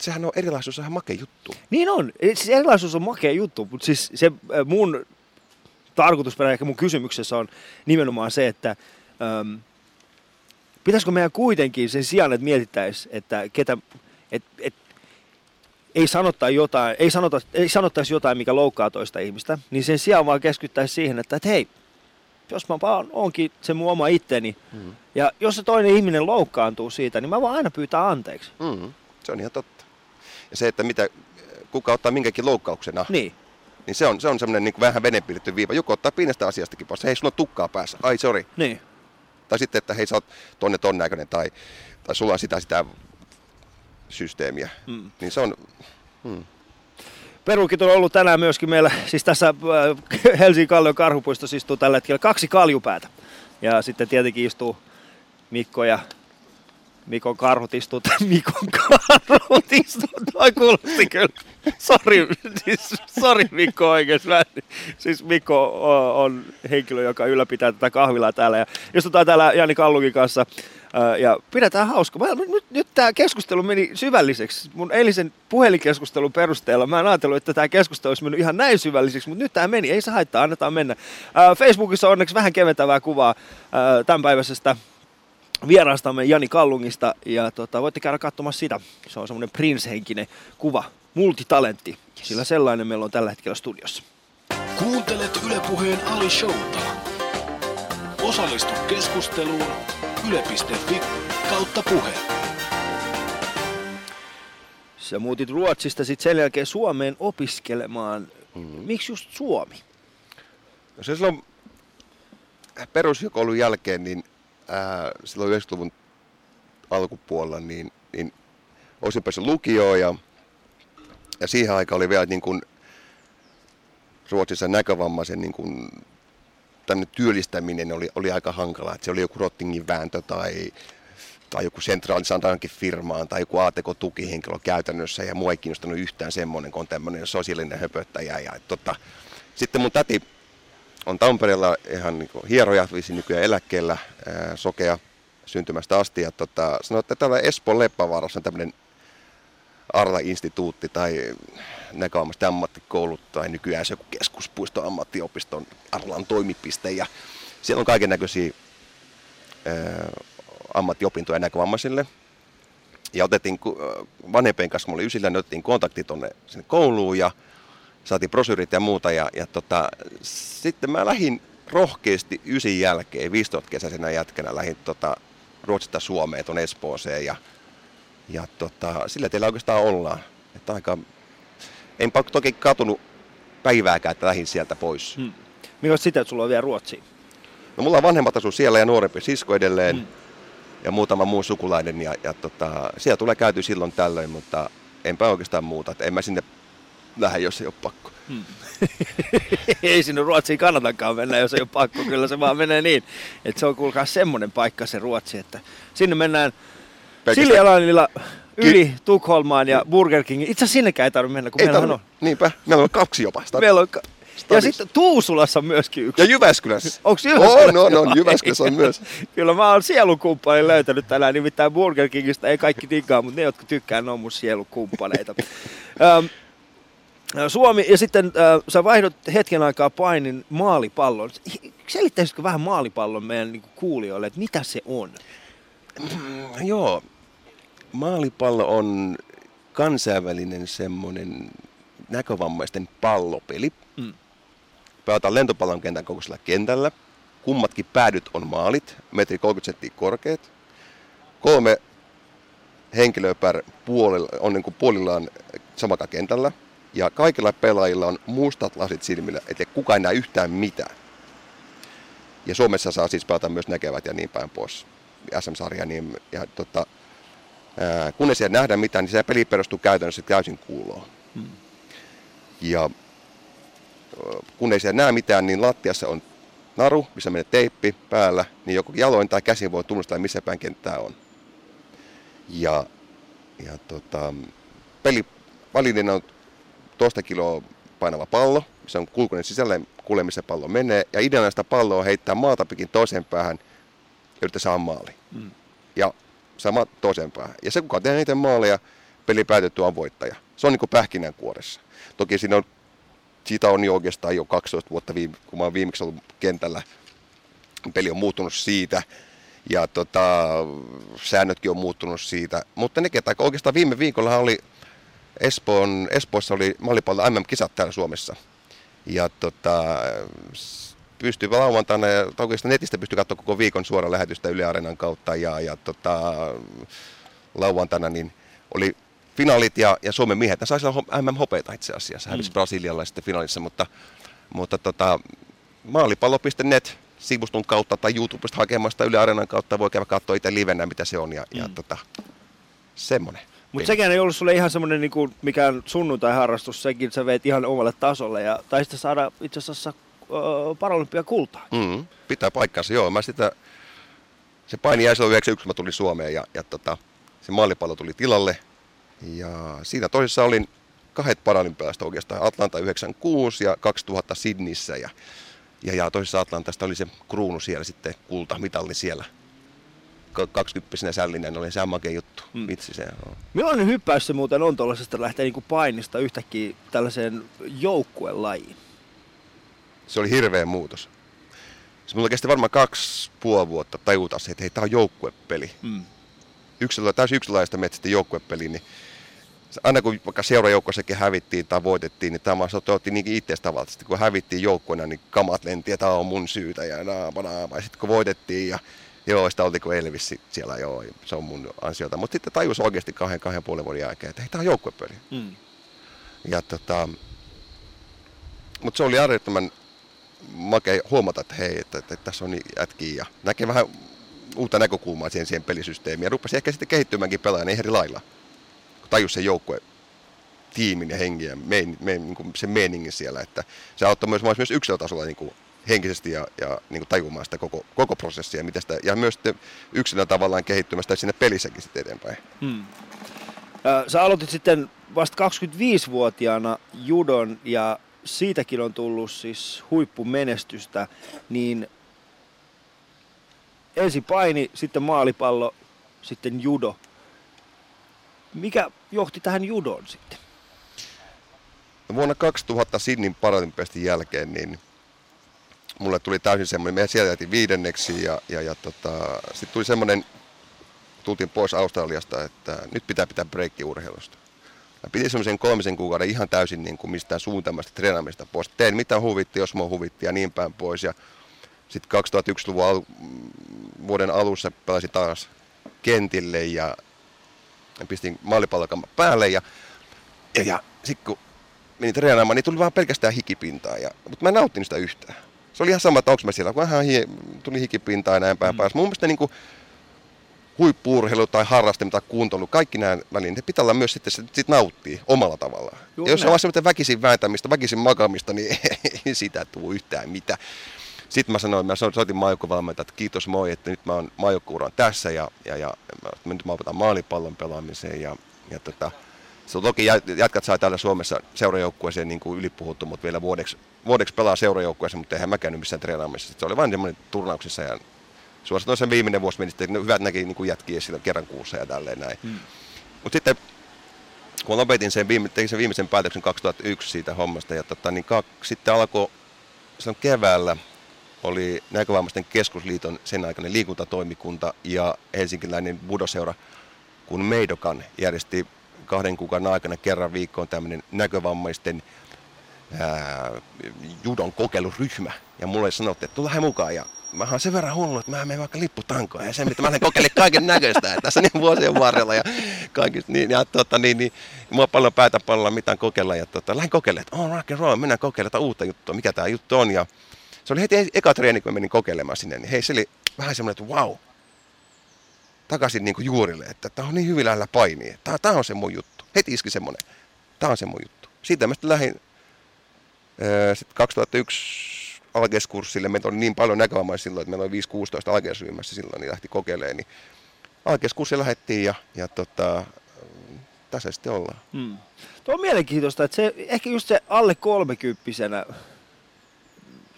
sehän on erilaisuus, on ihan makea juttu. Niin on. Siis erilaisuus on makea juttu, mutta siis se äh, mun tarkoitusperä ehkä mun kysymyksessä on nimenomaan se, että äm, pitäisikö meidän kuitenkin sen sijaan, että mietittäisiin, että ketä, et, et, ei, sanota jotain, ei, sanota, ei sanottaisi jotain, mikä loukkaa toista ihmistä, niin sen sijaan vaan keskittäisiin siihen, että, että hei, jos mä vaan onkin se mun oma itteni, Mm. ja jos se toinen ihminen loukkaantuu siitä, niin mä vaan aina pyytää anteeksi. Mm, se on ihan totta. Ja se, että mitä, kuka ottaa minkäkin loukkauksena, Niin. niin se on, se on semmoinen niin vähän venepiirretty viiva. Joku ottaa pienestä asiastakin pois. Hei, sulla on tukkaa päässä. Ai, sorry. Niin. Tai sitten, että hei, sä oot tonne ton näköinen tai, tai sulla on sitä, sitä systeemiä. Mm. Niin se on, hmm. Perukit on ollut tänään myöskin meillä, siis tässä äh, Helsingin Kallion karhupuistossa istuu tällä hetkellä kaksi kaljupäätä. Ja sitten tietenkin istuu Mikko ja Mikon karhut tai Mikon karhut istuu, toi kuulosti kyllä. Sori, siis, sori Mikko oikeesti. Mä, siis Mikko on, henkilö, joka ylläpitää tätä kahvilaa täällä. Ja istutaan täällä Jani Kallukin kanssa ja pidetään hauska. Mä, nyt, nyt tämä keskustelu meni syvälliseksi. Mun eilisen puhelinkeskustelun perusteella mä en ajatellut, että tämä keskustelu olisi mennyt ihan näin syvälliseksi, mutta nyt tämä meni. Ei se haittaa, annetaan mennä. Facebookissa on onneksi vähän keventävää kuvaa tämänpäiväisestä vieraastamme Jani Kallungista ja tota, voitte käydä katsomassa sitä. Se on semmoinen Prince-henkinen kuva, multitalentti, sillä sellainen meillä on tällä hetkellä studiossa. Kuuntelet Ylepuheen Ali Showta. Osallistu keskusteluun yle.fi kautta puhe. Sä muutit Ruotsista sitten sen jälkeen Suomeen opiskelemaan. Mm-hmm. Miksi just Suomi? No se silloin perusjokoulun jälkeen, niin ää, silloin 90-luvun alkupuolella, niin, niin olisin päässyt lukioon ja, ja siihen aikaan oli vielä niin kuin Ruotsissa näkövammaisen niin kuin, työllistäminen oli, oli aika hankalaa. Että se oli joku Rottingin vääntö tai, tai joku sentraalisan johonkin firmaan tai joku ATK-tukihenkilö käytännössä ja mua ei kiinnostanut yhtään semmoinen, kun on tämmöinen sosiaalinen höpöttäjä. Ja, tota, sitten mun täti on Tampereella ihan niin kuin hieroja, viisi nykyään eläkkeellä, ää, sokea syntymästä asti. Ja tota, sanoi, että täällä Espoon Leppävaarassa on tämmöinen Arla-instituutti tai näköammasti ammattikoulut tai nykyään se joku keskuspuisto ammattiopiston Arlan toimipiste. Ja siellä on kaiken näköisiä ammattiopintoja näkövammaisille. Ja otettiin vanhempien kanssa, mulla oli ysillä, niin otettiin kontakti tuonne sinne kouluun ja saatiin brosyrit ja muuta. Ja, ja tota, sitten mä lähdin rohkeasti ysin jälkeen, 15-kesäisenä jätkänä, lähdin tota, Ruotsista Suomeen tuon Espooseen ja, ja tota, sillä teillä oikeastaan ollaan. Että aika, en toki katunut päivääkään, että lähdin sieltä pois. Hmm. Mikä sitä, että sulla on vielä Ruotsiin? No mulla on vanhemmat asuu siellä ja nuorempi sisko edelleen hmm. ja muutama muu sukulainen ja, ja tota, siellä tulee käyty silloin tällöin, mutta enpä oikeastaan muuta. Että en mä sinne lähde, jos ei ole pakko. Hmm. ei sinne Ruotsiin kannatakaan mennä, jos ei ole pakko. Kyllä se vaan menee niin. Että se on kuulkaa semmoinen paikka se Ruotsi, että sinne mennään Siljalanilla yli Ky- Tukholmaan ja Burger Kingin. Itse asiassa sinnekään ei tarvitse mennä, kun ei meillä on... Niinpä, meillä on kaksi jopa. Stadissa. Meillä on ka- ja sitten Tuusulassa on myöskin yksi. Ja Jyväskylässä. Onko Jyväskylässä? On, on, on. Jyväskylässä on myös. Kyllä mä oon sielukumppanin löytänyt tänään, nimittäin Burger Kingistä ei kaikki tikkaa, mutta ne, jotka tykkää, ne on mun sielukumppaneita. Suomi, ja sitten äh, sä vaihdot hetken aikaa painin maalipallon. Selittäisitkö vähän maalipallon meidän niin kuulijoille, että mitä se on? Mm, joo, maalipallo on kansainvälinen semmoinen näkövammaisten pallopeli. Mm. Pelataan lentopallon kentän kokoisella kentällä. Kummatkin päädyt on maalit, metri 30 senttiä korkeat. Kolme henkilöä per puolilla, on niin kuin puolillaan samalla kentällä. Ja kaikilla pelaajilla on mustat lasit silmillä, ettei kukaan näe yhtään mitään. Ja Suomessa saa siis pelata myös näkevät ja niin päin pois. SM-sarja, niin, ja tota, ää, kun ei siellä nähdä mitään, niin se peli perustuu käytännössä täysin kuuloon. Hmm. Ja kun ei siellä näe mitään, niin lattiassa on naru, missä menee teippi päällä, niin joko jaloin tai käsi voi tunnustaa, missä päin kenttää on. Ja, ja tota, peli on toista kiloa painava pallo, missä on kulkunen sisälle kuule, missä pallo menee. Ja ideana sitä palloa heittää maatapikin toiseen päähän ja yrittää saada maali. Mm. Ja sama toiseen päähän. Ja se, kuka tehdään niitä maaleja, peli päätetty on voittaja. Se on niin kuin pähkinänkuoressa. Toki siinä on, siitä on jo oikeastaan jo 12 vuotta, viime, kun mä oon viimeksi ollut kentällä. Peli on muuttunut siitä ja tota, säännötkin on muuttunut siitä. Mutta ne ketä, oikeastaan viime viikolla oli Espoon, Espoossa oli mallipallo MM-kisat täällä Suomessa. Ja tota, pystyi lauantaina, ja oikeastaan netistä pystyi katsoa koko viikon suora lähetystä Yle Areenan kautta. Ja, ja tota, lauantaina niin oli finaalit ja, ja Suomen miehet, ne saisi olla MM-hopeita itse asiassa, hävisi mm. Brasilialla sitten finaalissa, mutta, mutta tota, maalipallo.net sivuston kautta tai YouTubesta hakemasta Yle Areenan kautta voi käydä katsoa itse livenä, mitä se on ja, mm. ja tota, semmoinen. Mutta sekään ei ollut sulle ihan semmoinen niinku, mikään sunnuntai-harrastus, sekin sä veit ihan omalle tasolle ja taisit saada itse asiassa äh, paralympia kultaa. Mm, pitää paikkansa, joo. Mä sitä, se paini jäi silloin 91, kun mä tulin Suomeen ja, ja tota, se mallipallo tuli tilalle. Ja siinä toisessa olin kahdet paralympialaista oikeastaan, Atlanta 96 ja 2000 Sydneyssä. Ja, ja, ja toisessa Atlantasta oli se kruunu siellä sitten, kulta, mitalli siellä. 20 sällinen oli se makea juttu. Mm. Vitsi se on. Millainen hyppäys se muuten on tuollaisesta lähteä niin painista yhtäkkiä tällaiseen joukkuelajiin? Se oli hirveä muutos. Se mulla kesti varmaan kaksi puoli vuotta tajuta se, että hei, tää on joukkuepeli. Mm. Yksilö, täysin yksilölaista metsästi joukkuepeli, niin aina kun vaikka seurajoukkoissakin hävittiin tai voitettiin, niin tämä otti niin itsestä tavallaan. Sitten kun hävittiin joukkueena, niin kamat lenti, ja tämä on mun syytä ja naapa, naapa. Ja sitten kun voitettiin ja joo, sitä oltiin kuin Elvis siellä, joo, se on mun ansiota. Mutta sitten tajus oikeasti kahden, kahden puolen vuoden jälkeen, että hei, tämä on joukkuepeli. Mm. Ja tota, mutta se oli äärettömän makea huomata, että hei, että, että, että tässä on niin jätkiä ja näkee vähän uutta näkökulmaa siihen, siihen pelisysteemiin. Ja rupesi ehkä sitten kehittymäänkin pelaajan eri lailla, kun tajus sen joukkue tiimin ja hengen ja mein, mein, niin kuin sen meiningin siellä. Että se auttoi myös, myös yksilötasolla niin kuin henkisesti ja, ja niin kuin tajumaan sitä koko, koko prosessia miten sitä, ja myös yksilön tavallaan kehittymästä sinne pelissäkin sitten eteenpäin. Hmm. Sä aloitit sitten vasta 25-vuotiaana judon ja siitäkin on tullut siis huippumenestystä, niin ensin paini, sitten maalipallo, sitten judo. Mikä johti tähän judoon sitten? Vuonna 2000 Sidnin Paralympiastin jälkeen niin mulle tuli täysin semmoinen, me sieltä jätiin viidenneksi ja, ja, ja tota, sitten tuli semmoinen, tultiin pois Australiasta, että nyt pitää pitää breikki urheilusta. Mä pidin semmoisen kolmisen kuukauden ihan täysin niin kuin mistään suuntaamasta treenaamista pois. Tein mitä huvitti, jos mua huvitti ja niin päin pois. Ja sitten 2001-luvun al- vuoden alussa pelasin taas kentille ja pistin maalipallokamma päälle. Ja, ja, ja sitten kun menin treenaamaan, niin tuli vaan pelkästään hikipintaa. Ja, mutta mä en nauttinut sitä yhtään. Se oli ihan sama, että onko mä siellä, kun vähän hi- tuli hikipintaa ja näin päin mm. pääs. Mun mielestä niin kuin, huippuurheilu tai harrastaminen tai kuuntelu, kaikki nämä välineet, ne pitää olla myös sitten, sit nauttii omalla tavallaan. Juuri ja jos on semmoista väkisin vääntämistä, väkisin makamista, niin ei sitä tule yhtään mitään. Sitten mä sanoin, mä soitin maajoukkuvalmentajalle, että kiitos moi, että nyt mä oon maajoukkuuran tässä ja, ja, ja mä, nyt mä opetan maalipallon pelaamiseen ja, ja tota, se toki jatkat saa täällä Suomessa seurajoukkueeseen niin kuin ylipuhuttu, mutta vielä vuodeksi, vuodeksi pelaa seurajoukkueeseen, mutta eihän mä käynyt missään treenaamisessa. Se oli vain semmoinen turnauksessa ja suosittain sen viimeinen vuosi meni sitten, hyvät näki niin jätkiä sillä kerran kuussa ja tälleen näin. Hmm. Mutta sitten kun lopetin sen, viime, tein sen viimeisen päätöksen 2001 siitä hommasta ja tota, niin kak, sitten alkoi se on keväällä oli näkövammaisten keskusliiton sen aikainen liikuntatoimikunta ja helsinkiläinen budoseura, kun Meidokan järjesti kahden kuukauden aikana kerran viikkoon tämmöinen näkövammaisten ää, judon kokeiluryhmä. Ja mulle sanottiin, että tule mukaan. Ja mä oon sen verran hullu, että mä menen vaikka lipputankoon. Ja sen, mitä mä olen kokeillut kaiken näköistä. Tässä niin vuosien varrella ja kaikista, niin, ja tota, niin, niin, mua paljon päätä pallolla mitään kokeilla. Ja tota, lähdin kokeilemaan, että oh, rock and roll, mennään kokeilemaan uutta juttua, mikä tämä juttu on? Ja se oli heti eka treeni, kun menin kokeilemaan sinne, niin hei, se oli vähän semmoinen, että wow, takaisin niin kuin juurille, että tämä on niin hyvin lähellä painia, tämä, tämä on se mun juttu, heti iski semmoinen, tämä on se mun juttu. Siitä mä sitten lähdin, sitten 2001 alkeiskurssille. Meitä oli niin paljon näkövammaisia silloin, että meillä oli 5-16 alkeisryhmässä silloin, niin lähti kokeilemaan. Niin alkeiskurssille lähdettiin ja, ja tota, tässä sitten ollaan. Hmm. Tuo on mielenkiintoista, että se, ehkä just se alle kolmekymppisenä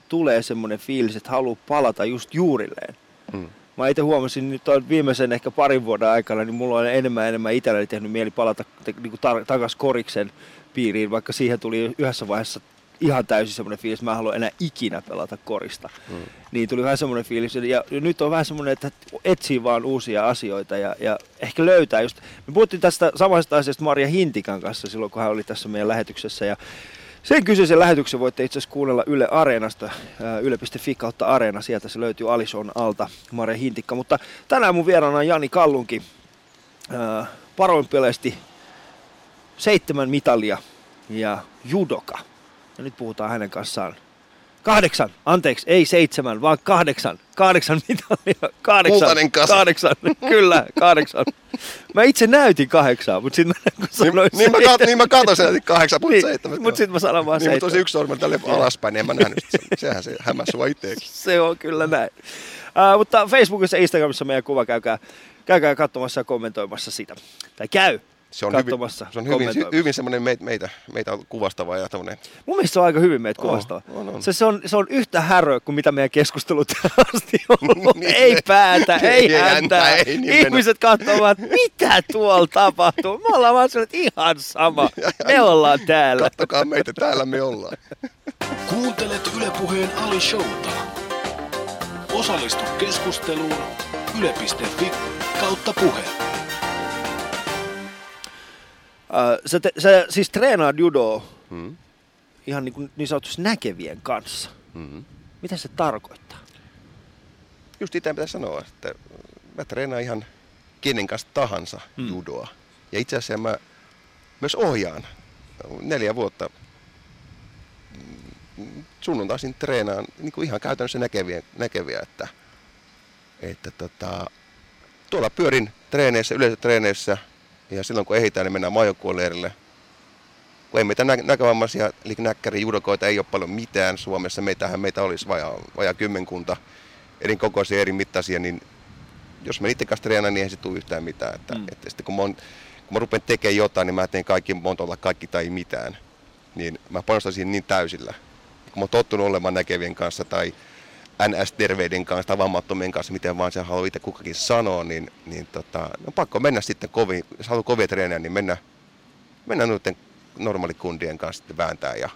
tulee semmoinen fiilis, että haluaa palata just juurilleen. Hmm. Mä itse huomasin nyt on viimeisen ehkä parin vuoden aikana, niin mulla on enemmän enemmän itselläni tehnyt mieli palata niin tar- takaisin koriksen piiriin, vaikka siihen tuli yhdessä vaiheessa ihan täysin semmoinen fiilis, että mä en halua enää ikinä pelata korista. Mm. Niin tuli vähän semmoinen fiilis, ja nyt on vähän semmoinen, että etsii vaan uusia asioita ja, ja ehkä löytää just. Me puhuttiin tästä samasta asiasta Maria Hintikan kanssa silloin, kun hän oli tässä meidän lähetyksessä, ja sen kyseisen lähetyksen voitte itse asiassa kuunnella Yle Areenasta, yle.fi kautta Areena, sieltä se löytyy Alison alta, Maria Hintikka. Mutta tänään mun vieraana on Jani Kallunki, paroimpeleesti seitsemän mitalia ja judoka. Ja nyt puhutaan hänen kanssaan Kahdeksan, anteeksi, ei seitsemän, vaan kahdeksan. Kahdeksan mitalia. Kahdeksan. Kultainen kasa. Kahdeksan, kyllä, kahdeksan. Mä itse näytin kahdeksan, mutta sitten mä kun Niin, sanoin niin, mä, kat, niin mä katsoin sen, että kahdeksan, mutta niin, seitsemän. mutta sitten mä sanon vaan Niin, mutta seitsemän. tosi yksi sormen tälle alaspäin, niin en mä nähnyt sitä. Sehän se hämäsi sua itseäkin. Se on kyllä näin. Uh, mutta Facebookissa ja Instagramissa meidän kuva käykää, käykää katsomassa ja kommentoimassa sitä. Tai käy Se on hyvin, katsomassa, se on hyvin, hyvin semmoinen meitä, meitä, meitä kuvastava ja tämmöinen. Mun mielestä se on aika hyvin meitä On, kuvastava. on, on. Se, se, on, se on yhtä häröä kuin mitä meidän keskustelut asti on ollut. Niin, ei ne- päätä, ei ei häntä. ei nimenomaan. Ihmiset katsovat, mitä tuolla tapahtuu. Me ollaan vaan että ihan sama. Me ollaan täällä. Kattokaa meitä, täällä me ollaan. Kuuntelet Ylepuheen Ali Showta. Osallistu keskusteluun yle.fi kautta puhe. Uh, sä, te, sä siis treenaat judoa Hmm. ihan niin, kuin niin sanotusti näkevien kanssa. Hmm. Mitä se tarkoittaa? Just itse pitäisi sanoa, että mä treenaan ihan kenen kanssa tahansa Mm. judoa. Ja itse asiassa mä myös ohjaan neljä vuotta mm, sunnuntaisin treenaan niin kuin ihan käytännössä näkeviä, näkeviä että, että tota, tuolla pyörin treeneissä, yleisötreeneissä ja silloin kun ehditään, niin mennään maajoukkueleirille. Kun ei meitä nä- näkövammaisia, eli näkkäri judokoita ei ole paljon mitään Suomessa, meitähän meitä olisi vajaa, vajaa kymmenkunta eri kokoisia, eri mittaisia, niin jos mä itse kanssa treenaan, niin ei se tule yhtään mitään. Että, Mm. mm. että sitten kun mä, on, kun mä rupean tekemään jotain, niin mä teen kaikki, mä olla kaikki tai mitään. Niin mä panostan siihen niin täysillä. Kun mä oon tottunut olemaan näkevien kanssa tai NS-terveiden kanssa tai vammattomien kanssa, miten vaan se haluaa itse kukakin sanoa, niin, niin tota, no pakko mennä sitten kovin, jos haluaa kovia treenejä, niin mennä, mennä noiden normaalikundien kanssa sitten vääntää ja,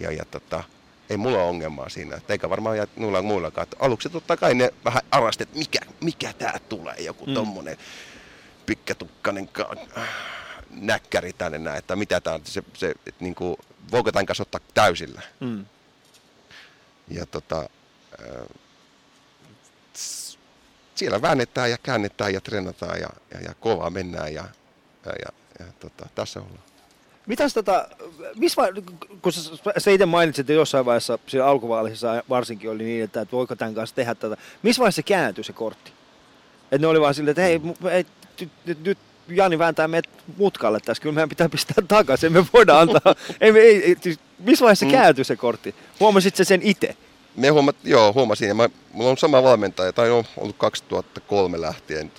ja, ja tota, ei mulla ole ongelmaa siinä, että eikä varmaan ja muilla muillakaan. Että aluksi totta kai ne vähän arasti, että mikä, mikä tää tulee, joku Mm. mm. tommonen pikkatukkanen ka- näkkäri tänne näin, että mitä tää on, se, se että niinku, voiko tämän kanssa ottaa täysillä. Mm. Ja tota, siellä väännetään ja käännetään ja treenataan ja, ja, ja kovaa mennään ja, ja, ja, ja tota, tässä ollaan. Mitäs tota, missä kun sä, sä itse mainitsit että jossain vaiheessa, siinä alkuvaiheessa varsinkin oli niin, että, että voiko tämän kanssa tehdä tätä. Missä vaiheessa se kääntyi se kortti? Että ne oli vaan silleen, että hei, mu- ei, nyt, nyt, nyt Jani vääntää meidät mutkalle tässä, kyllä meidän pitää pistää takaisin, me voidaan antaa. ei, ei, ei, siis missä vaiheessa se Mm. kääntyi se kortti? Huomasit sä sen itse? Me huomat, joo, huomasin. Ja mä, mulla on sama valmentaja, tai on ollut 2003 lähtien,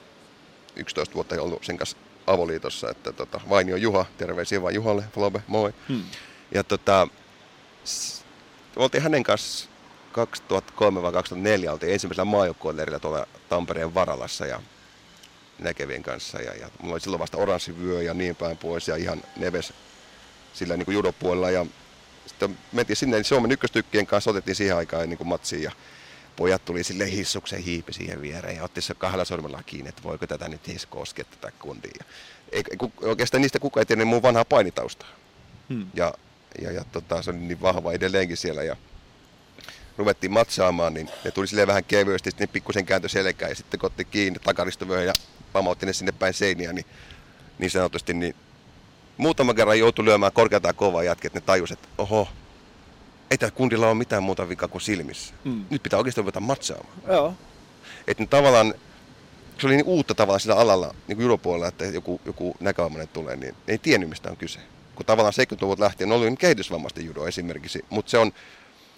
11 vuotta ollut sen kanssa avoliitossa, että tota, Vainio Juha, terveisiä vaan Juhalle, Flobe, moi. Hmm. Ja tota, s- oltiin hänen kanssa 2003 vai 2004 oltiin ensimmäisellä maajoukkueleirillä tuolla Tampereen Varalassa ja näkevien kanssa. Ja, ja mulla oli silloin vasta oranssi vyö ja niin päin pois ja ihan neves sillä niin kuin judopuolella. Ja sitten mentiin sinne, niin Suomen ykköstykkien kanssa otettiin siihen aikaan niin kuin matsiin ja pojat tuli sille hissuksen hiipi siihen viereen ja otti se kahdella sormella kiinni, että voiko tätä nyt edes koskea tätä kundia. Ei, ku- oikeastaan niistä kukaan ei tiennyt mun vanhaa painitaustaa. Hmm. Ja, ja, ja tota, se oli niin vahva edelleenkin siellä ja ruvettiin matsaamaan, niin ne tuli silleen vähän kevyesti, sitten ne pikkusen kääntö selkään ja sitten kun otti kiinni takaristovyöhön ja pamautti ne sinne päin seiniä, niin, niin sanotusti, niin muutama kerran joutui lyömään korkeata kovaa jätket, että ne tajus, että oho, ei tällä kundilla ole mitään muuta vikaa kuin silmissä. Mm. Nyt pitää oikeasti ruveta matsaamaan. Joo. Että ne tavallaan, se oli niin uutta tavallaan sillä alalla, niin kuin judopuolella, että joku, joku näkövammainen tulee, niin ei tiennyt mistä on kyse. Kun tavallaan 70-luvulta lähtien oli niin kehitysvammaisten judo esimerkiksi, mutta se on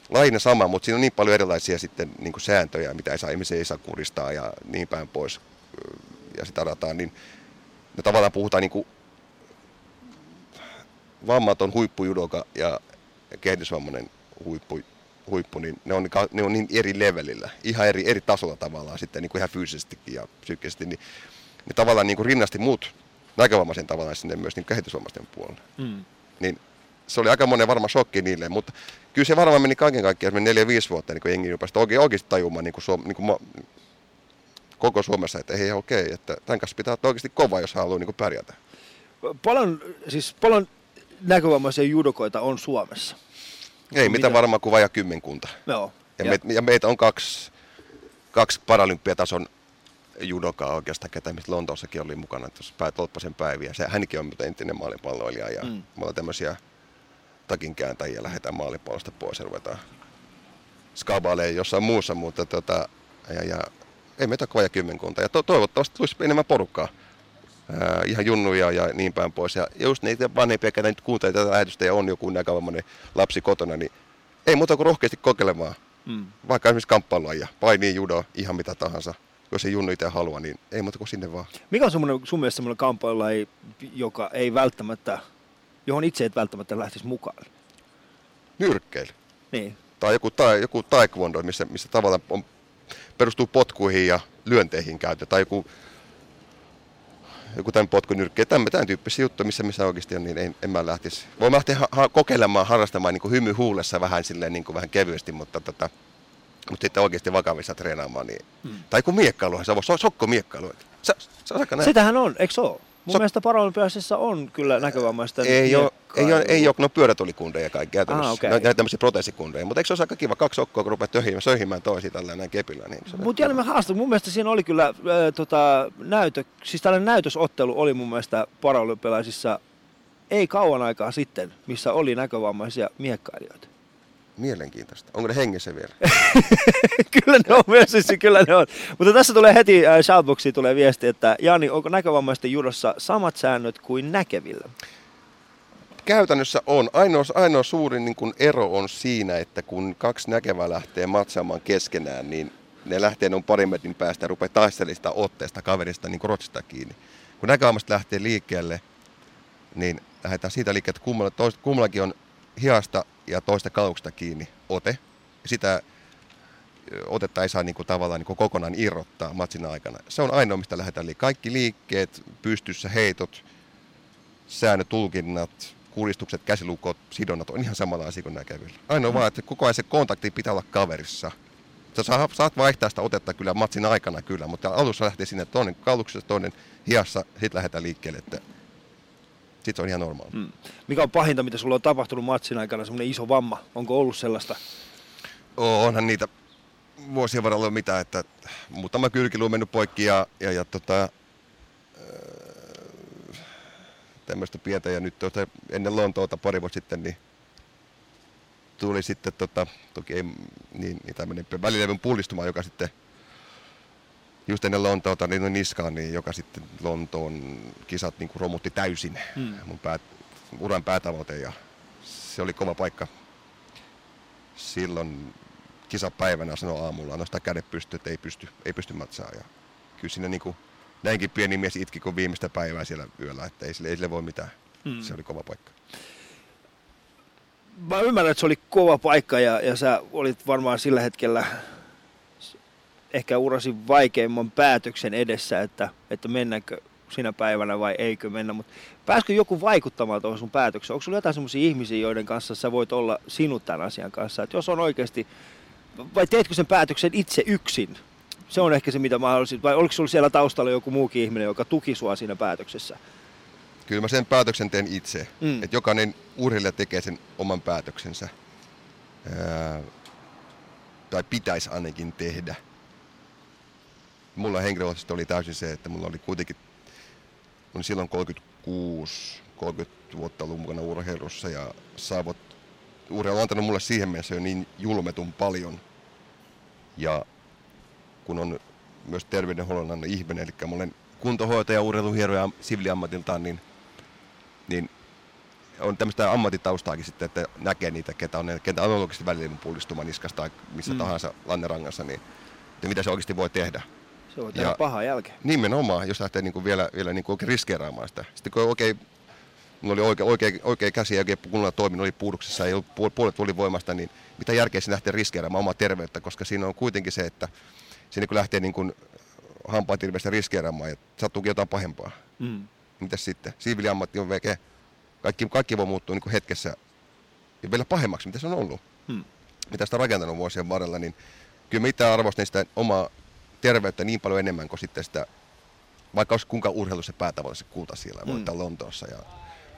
lajina sama, mutta siinä on niin paljon erilaisia sitten niin kuin sääntöjä, mitä ei saa, ihmisiä ei saa kuristaa ja niin päin pois. Ja sitä rataa, niin me tavallaan puhutaan niin kuin vammaton huippujudoka ja kehitysvammainen huippu, huippu, niin ne on, ne on niin eri levelillä, ihan eri, eri tasolla tavallaan sitten niin kuin ihan fyysisestikin ja psyykkisesti, niin ne tavallaan niin kuin rinnasti muut näkövammaisen tavallaan sinne myös niin kehitysvammaisten puolelle. Mm. Niin se oli aika monen varma shokki niille, mutta kyllä se varmaan meni kaiken kaikkiaan, se meni 4-5 vuotta, niin kun jengi rupesi oikein, oikeasti tajumaan niin kuin Suom, niin kuin ma, koko Suomessa, että hei okei, että tämän kanssa pitää olla oikeasti kova, jos haluaa niin kuin pärjätä. Paljon, siis paljon näkövammaisia judokoita on Suomessa. Ei, mitä Mitä? varmaan kuin vajaa kymmenkunta. Joo. Ja, me, ja meitä on kaksi, kaksi paralympiatason judokaa oikeastaan, ketä mistä Lontoossakin oli mukana, tuossa Pää Tolppasen päiviä. Se, hänkin on entinen maalipalloilija ja Mm. me ollaan tämmöisiä takinkääntäjiä, lähdetään maalipallosta pois ja ruvetaan skabailee jossain muussa, mutta tota, ja, ja ei meitä koja kymmenkunta. Ja to, toivottavasti tulisi enemmän porukkaa. Ää, ihan junnuja ja niin päin pois. Ja just niitä vanhempia, ketä nyt kuuntelee tätä lähetystä ja on joku näkövammainen lapsi kotona, niin ei muuta kuin rohkeasti kokeilemaan. Mm. Vaikka esimerkiksi kamppailulajia, paini, judo, ihan mitä tahansa. Jos ei junnu itse halua, niin ei muuta kuin sinne vaan. Mikä on semmoinen, sun mielestä semmoinen kamppailulaji, joka ei välttämättä, johon itse et välttämättä lähtisi mukaan? Nyrkkeily. Niin. Tai joku, tai, joku taekwondo, missä, missä tavallaan on, perustuu potkuihin ja lyönteihin käyttö. Tai joku, joku tämän potkunyrkki. Tämän, tämän tyyppisiä juttuja, missä, missä oikeasti on, niin en, en mä lähtisi. Voin mä lähteä ha- ha- kokeilemaan, harrastamaan niin kuin hymy huulessa vähän, silleen, niin kuin vähän kevyesti, mutta, tota, mutta sitten oikeasti vakavissa treenaamaan. Niin. Hmm. Tai joku miekkailuhan, se on so, sokko miekkailu. Sä, sä. Sitähän on, eikö se ole? Mun So- mielestä on kyllä näkövammaisten Ei ole, ei ole, ei ole no pyörätulikundeja kaikki käytännössä. Ah. Okay. Ne tämmöisiä proteesikundeja. Mutta eikö se ole aika kiva kaksi sokkoa, kun rupeat töhimään, söhimään toisia tällä näin kepillä? Niin Mutta Jani, mä haastan. Mun mielestä siinä oli kyllä ää, tota, näytö, siis tällainen näytösottelu oli mun mielestä paralympialaisissa ei kauan aikaa sitten, missä oli näkövammaisia miekkailijoita. Mielenkiintoista. Onko ne hengissä vielä? kyllä ne on myös, siis kyllä ne on. Mutta tässä tulee heti äh, shoutboxiin tulee viesti, että Jani, onko näkövammaisten judossa samat säännöt kuin näkevillä? Käytännössä on. Ainoa, ainoa suurin niin kuin ero on siinä, että kun kaksi näkevää lähtee matsaamaan keskenään, niin ne lähtee noin parin metrin päästä ja rupeaa taistelemaan otteesta kaverista niin rotsista kiinni. Kun näkövammasta lähtee liikkeelle, niin lähdetään siitä liikkeelle, että kummalla, tois, kummallakin on hiasta ja toista kauksesta kiinni ote. Sitä otetta ei saa niin kuin, tavallaan niin kuin kokonaan irrottaa matsin aikana. Se on ainoa, mistä lähdetään liikkeelle. Kaikki liikkeet, pystyssä heitot, säännöt, tulkinnat, kuristukset, käsilukot, sidonnat on ihan samalla asia kuin näkevillä. Ainoa vaan, että koko ajan se kontakti pitää olla kaverissa. Sä saa- saat vaihtaa sitä otetta kyllä matsin aikana kyllä, mutta alussa lähtee sinne toinen kauluksessa, toinen hiassa, sitten lähdetään liikkeelle, että sitten se on ihan normaali. Mm. Mikä on pahinta, mitä sulla on tapahtunut matsin aikana, semmoinen iso vamma? Onko ollut sellaista? Oo, onhan niitä vuosien varrella mitä, että muutama kylkilu on mennyt poikki ja, ja, ja tota, tämmöistä pientä ja nyt tuota, ennen Lontoota pari vuotta sitten niin tuli sitten tota, toki ei niin, niin tämmöinen välilevyn pullistuma, joka sitten just ennen Lontoota niin niskaan, niin joka sitten Lontoon kisat niin kuin romutti täysin Mm. mun pää, uran päätavoite ja se oli kova paikka silloin kisapäivänä sanoi aamulla, nostaa kädet pystyyn, että ei pysty, ei pysty matsaa. Ja kyllä siinä niin kuin, näinkin pieni mies itki kuin viimeistä päivää siellä yöllä, että ei sille, ei sille voi mitään. Mm. Mm. Se oli kova paikka. Mä ymmärrän, että se oli kova paikka ja, ja sä olit varmaan sillä hetkellä ehkä urasi vaikeimman päätöksen edessä, että, että mennäänkö sinä päivänä vai eikö mennä. Mutta pääskö joku vaikuttamaan tuohon sun päätökseen? Onko sulla jotain sellaisia ihmisiä, joiden kanssa sä voit olla sinut tämän asian kanssa? Että jos on oikeasti, vai teetkö sen päätöksen itse yksin? Se on ehkä se, mitä mä haluaisin. Vai oliko sulla siellä taustalla joku muukin ihminen, joka tuki sua siinä päätöksessä? Kyllä mä sen päätöksen teen itse. Mm. Että jokainen urheilija tekee sen oman päätöksensä. Ää, tai pitäisi ainakin tehdä. Mulla henkilökohtaisesti oli täysin se, että mulla oli kuitenkin, olin silloin 36, 30 vuotta ollut mukana urheilussa ja saavut, urheilu on antanut mulle siihen mielessä jo niin julmetun paljon. Ja kun on myös terveydenhuollon ihminen, eli mä olen kuntohoitaja, urheiluhieroja siviiliammatiltaan, niin, niin on tämmöistä ammattitaustaakin sitten, että näkee niitä, ketä on, ketä on oikeasti välillä pullistuma niskasta tai missä Mm. tahansa lannerangassa, niin että mitä se oikeasti voi tehdä. Se on tehdä Ja- pahaa jälkeen. Nimenomaan, jos lähtee niin kuin vielä, vielä niin kuin oikein riskeeraamaan sitä. Sitten kun oikein, mulla oli oikein, oikein, oikein käsi ja oikein kunnolla toiminut, oli puuduksessa, ei ollut puol- puolet voimasta, niin mitä järkeä siinä lähtee riskeeraamaan omaa terveyttä, koska siinä on kuitenkin se, että siinä kun lähtee niin kuin hampaat hirveästi riskeeraamaan ja sattuukin jotain pahempaa. Mm. Mitäs sitten? Siviiliammatti on veke. Kaikki, kaikki voi muuttua niin kuin hetkessä ja vielä pahemmaksi, mitä se on ollut. Hmm. Mitä sitä on rakentanut vuosien varrella, niin kyllä mä itse arvostan sitä omaa terveyttä niin paljon enemmän kuin sitten sitä, vaikka olisi kuinka urheilu se päätavoite, se kulta siellä, Hmm. voittaa Lontoossa ja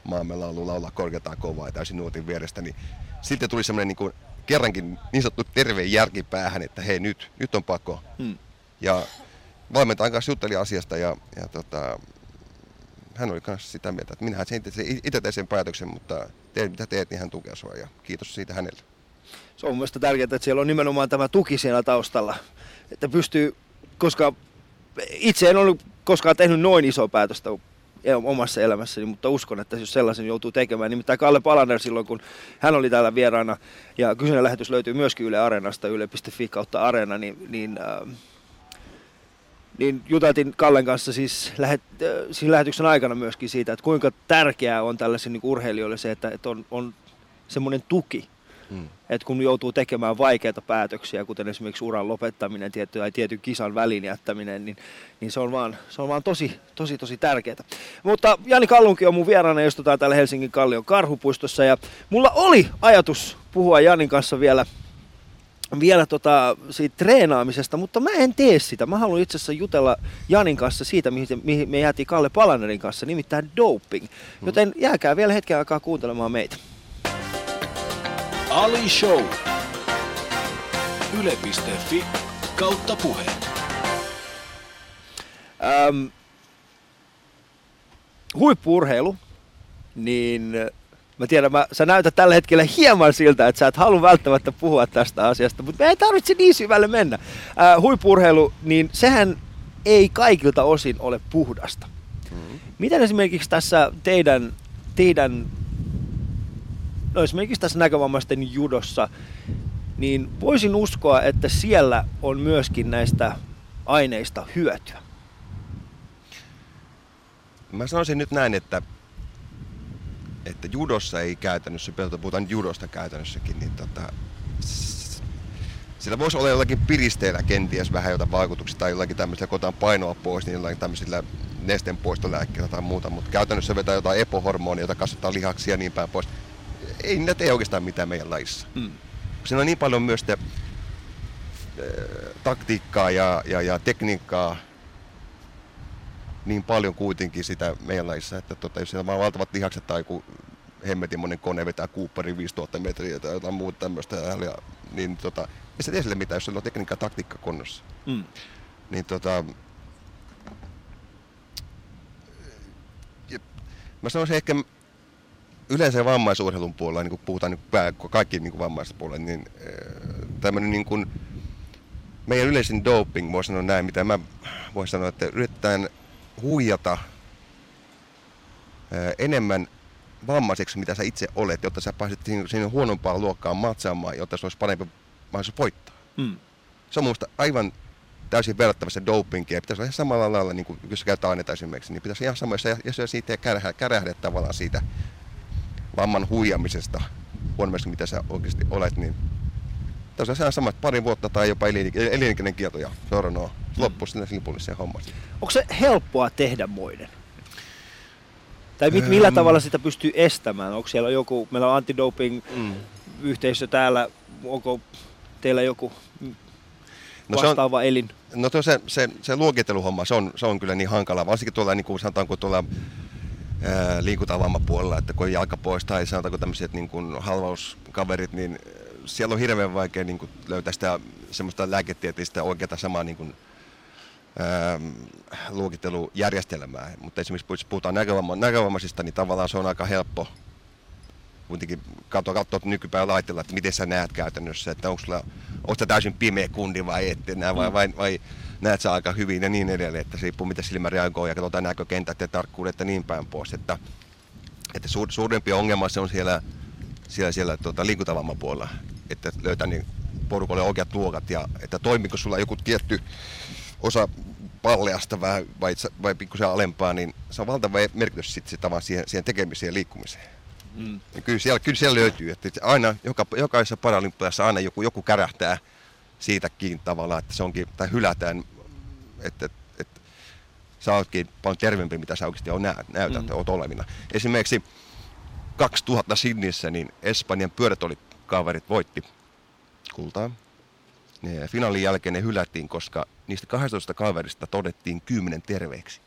maamme laulu laulaa korkeataan kovaa ja täysin nuotin vierestä, niin sitten tuli semmoinen niin kuin, kerrankin niin sanottu terve järki päähän, että hei nyt, nyt on pakko. Mm. Ja valmentajan kanssa jutteli asiasta ja, ja tota, hän oli myös sitä mieltä, että sen itse, itse tein sen päätöksen, mutta teet mitä teet, niin hän tukee sua ja kiitos siitä hänelle. se on mielestäni tärkeää, että siellä on nimenomaan tämä tuki siellä taustalla. Että pystyy, koska itse en ollut koskaan tehnyt noin iso päätöstä omassa elämässäni, mutta uskon, että jos sellaisen joutuu tekemään. Nimittäin Kalle Palander silloin, kun hän oli täällä vieraana, ja kyseinen lähetys löytyy myöskin Yle Areenasta, yle.fi kautta Areena, niin, niin äh, niin juteltiin Kallen kanssa siis, lähet, äh, siis lähetyksen aikana myöskin siitä, että kuinka tärkeää on tällaisen niin urheilijoille se, että, että on, on semmoinen tuki. Mm. Että kun joutuu tekemään vaikeita päätöksiä, kuten esimerkiksi uran lopettaminen tietty, tai tietyn kisan välin jättäminen, niin, niin se, on vaan, se on vaan tosi, tosi, tosi tärkeää. Mutta Jani Kallunki on mun vieraana, istutaan täällä Helsingin Kallion karhupuistossa, ja mulla oli ajatus puhua Janin kanssa vielä vielä tota, siitä treenaamisesta, mutta mä en tee sitä. Mä haluan itse asiassa jutella Janin kanssa siitä, mihin, mihin me jäätiin Kalle Palanerin kanssa, nimittäin doping. Mm. Joten jääkää vielä hetken aikaa kuuntelemaan meitä. Ali Show. Yle.fi kautta puhe. Ähm, huippurheilu, niin Mä tiedän, mä, sä näytät tällä hetkellä hieman siltä, että sä et halua välttämättä puhua tästä asiasta, mutta me ei tarvitse niin syvälle mennä. Äh, huippurheilu, niin sehän ei kaikilta osin ole puhdasta. Mm-hmm. Miten esimerkiksi tässä teidän, teidän no esimerkiksi tässä näkövammaisten judossa, niin voisin uskoa, että siellä on myöskin näistä aineista hyötyä. Mä sanoisin nyt näin, että että judossa ei käytännössä, puhutaan judosta käytännössäkin, niin tota, sillä voisi olla jollakin piristeellä kenties vähän jotain vaikutuksia tai jollakin tämmöisellä, kotaan painoa pois, niin jollakin tämmöisillä nestenpoistolääkkeillä tai muuta, mutta käytännössä vetää jotain epohormonia, jota kasvattaa lihaksia ja niin päin pois. Ei niitä tee oikeastaan mitään meidän lajissa. Mm. Siinä on niin paljon myös te, taktiikkaa ja, ja, ja tekniikkaa niin paljon kuitenkin sitä meidän lajissa, että tota, jos siellä on valtavat lihakset tai kun hemmetin monen kone vetää Cooperin 5000 metriä tai jotain muuta tämmöistä, niin tota, ei se tee sille mitään, jos sillä on tekniikka ja taktiikka kunnossa. Mm. Niin tota, mä sanoisin ehkä yleensä vammaisurheilun puolella, niin kun puhutaan niin kaikki niin vammaisista puolella, niin tämmöinen niin kuin, meidän yleisin doping, voisi sanoa näin, mitä mä voin sanoa, että yritetään huijata enemmän vammaiseksi, mitä sä itse olet, jotta sä pääsit sinne huonompaan luokkaan matsaamaan, jotta se olisi parempi mahdollisuus voittaa. Mm. Se on minusta aivan täysin verrattavassa dopingia. Pitäisi olla ihan samalla lailla, niin kuin jos käytetään aineita esimerkiksi, niin pitäisi ihan samassa, jos siitä kärähdä, kärähdä tavallaan siitä vamman huijamisesta, huonommaksi mitä sä oikeasti olet, niin tässä on ihan sama, että pari vuotta tai jopa elinikäinen kielto ja seuraava loppu sinne silpulle se homma. Onko se helppoa tehdä moinen? Tai mit, millä tavalla sitä pystyy estämään? Onko siellä joku, meillä on antidoping mm. yhteisö täällä, onko teillä joku no vastaava se on, elin? No se, se, se luokitteluhomma, se on, se on kyllä niin hankala, varsinkin tuolla niin kuin sanotaanko tuolla liikuntavammapuolella, että kun on jalka pois tai sanotaanko tämmöiset niin kuin halvauskaverit, niin siellä on hirveän vaikea niin kuin löytää sitä semmoista lääketieteellistä oikeata samaa niin kuin, ää, luokittelujärjestelmää. Mutta esimerkiksi jos puhutaan näkövamma, näkövammaisista, niin tavallaan se on aika helppo kuitenkin katsoa, katsoa nykypäivän laitteella, että miten sä näet käytännössä, että onko sulla, onko täysin pimeä kundi vai ette näe, vai, vai, vai näet sä aika hyvin ja niin edelleen, että se riippuu mitä silmä reagoi ja katsotaan näkökentät ja tarkkuudet ja niin päin pois. Että, että suur, suurempi ongelma se on siellä, siellä, siellä tuota, liikuntavamman puolella, että löytää niin porukalle oikeat luokat ja että toimiko sulla joku tietty osa palleasta vai, vai, vai pikkusen alempaa, niin se on valtava merkitys sitten sit siihen, siihen tekemiseen ja liikkumiseen. Mm. Ja kyllä, siellä, kyllä siellä löytyy, että aina, joka, jokaisessa paralympiassa aina joku, joku kärähtää siitäkin tavallaan, että se onkin, tai hylätään, että, että, että sä ootkin paljon terveempi, mitä sä oikeasti on näytät, mm. oot olevina. Esimerkiksi 2000 Sydneyssä niin Espanjan pyörätolikaverit voitti kultaa. Ja finaalin jälkeen ne hylättiin, koska niistä 12 kaverista todettiin 10 terveeksi.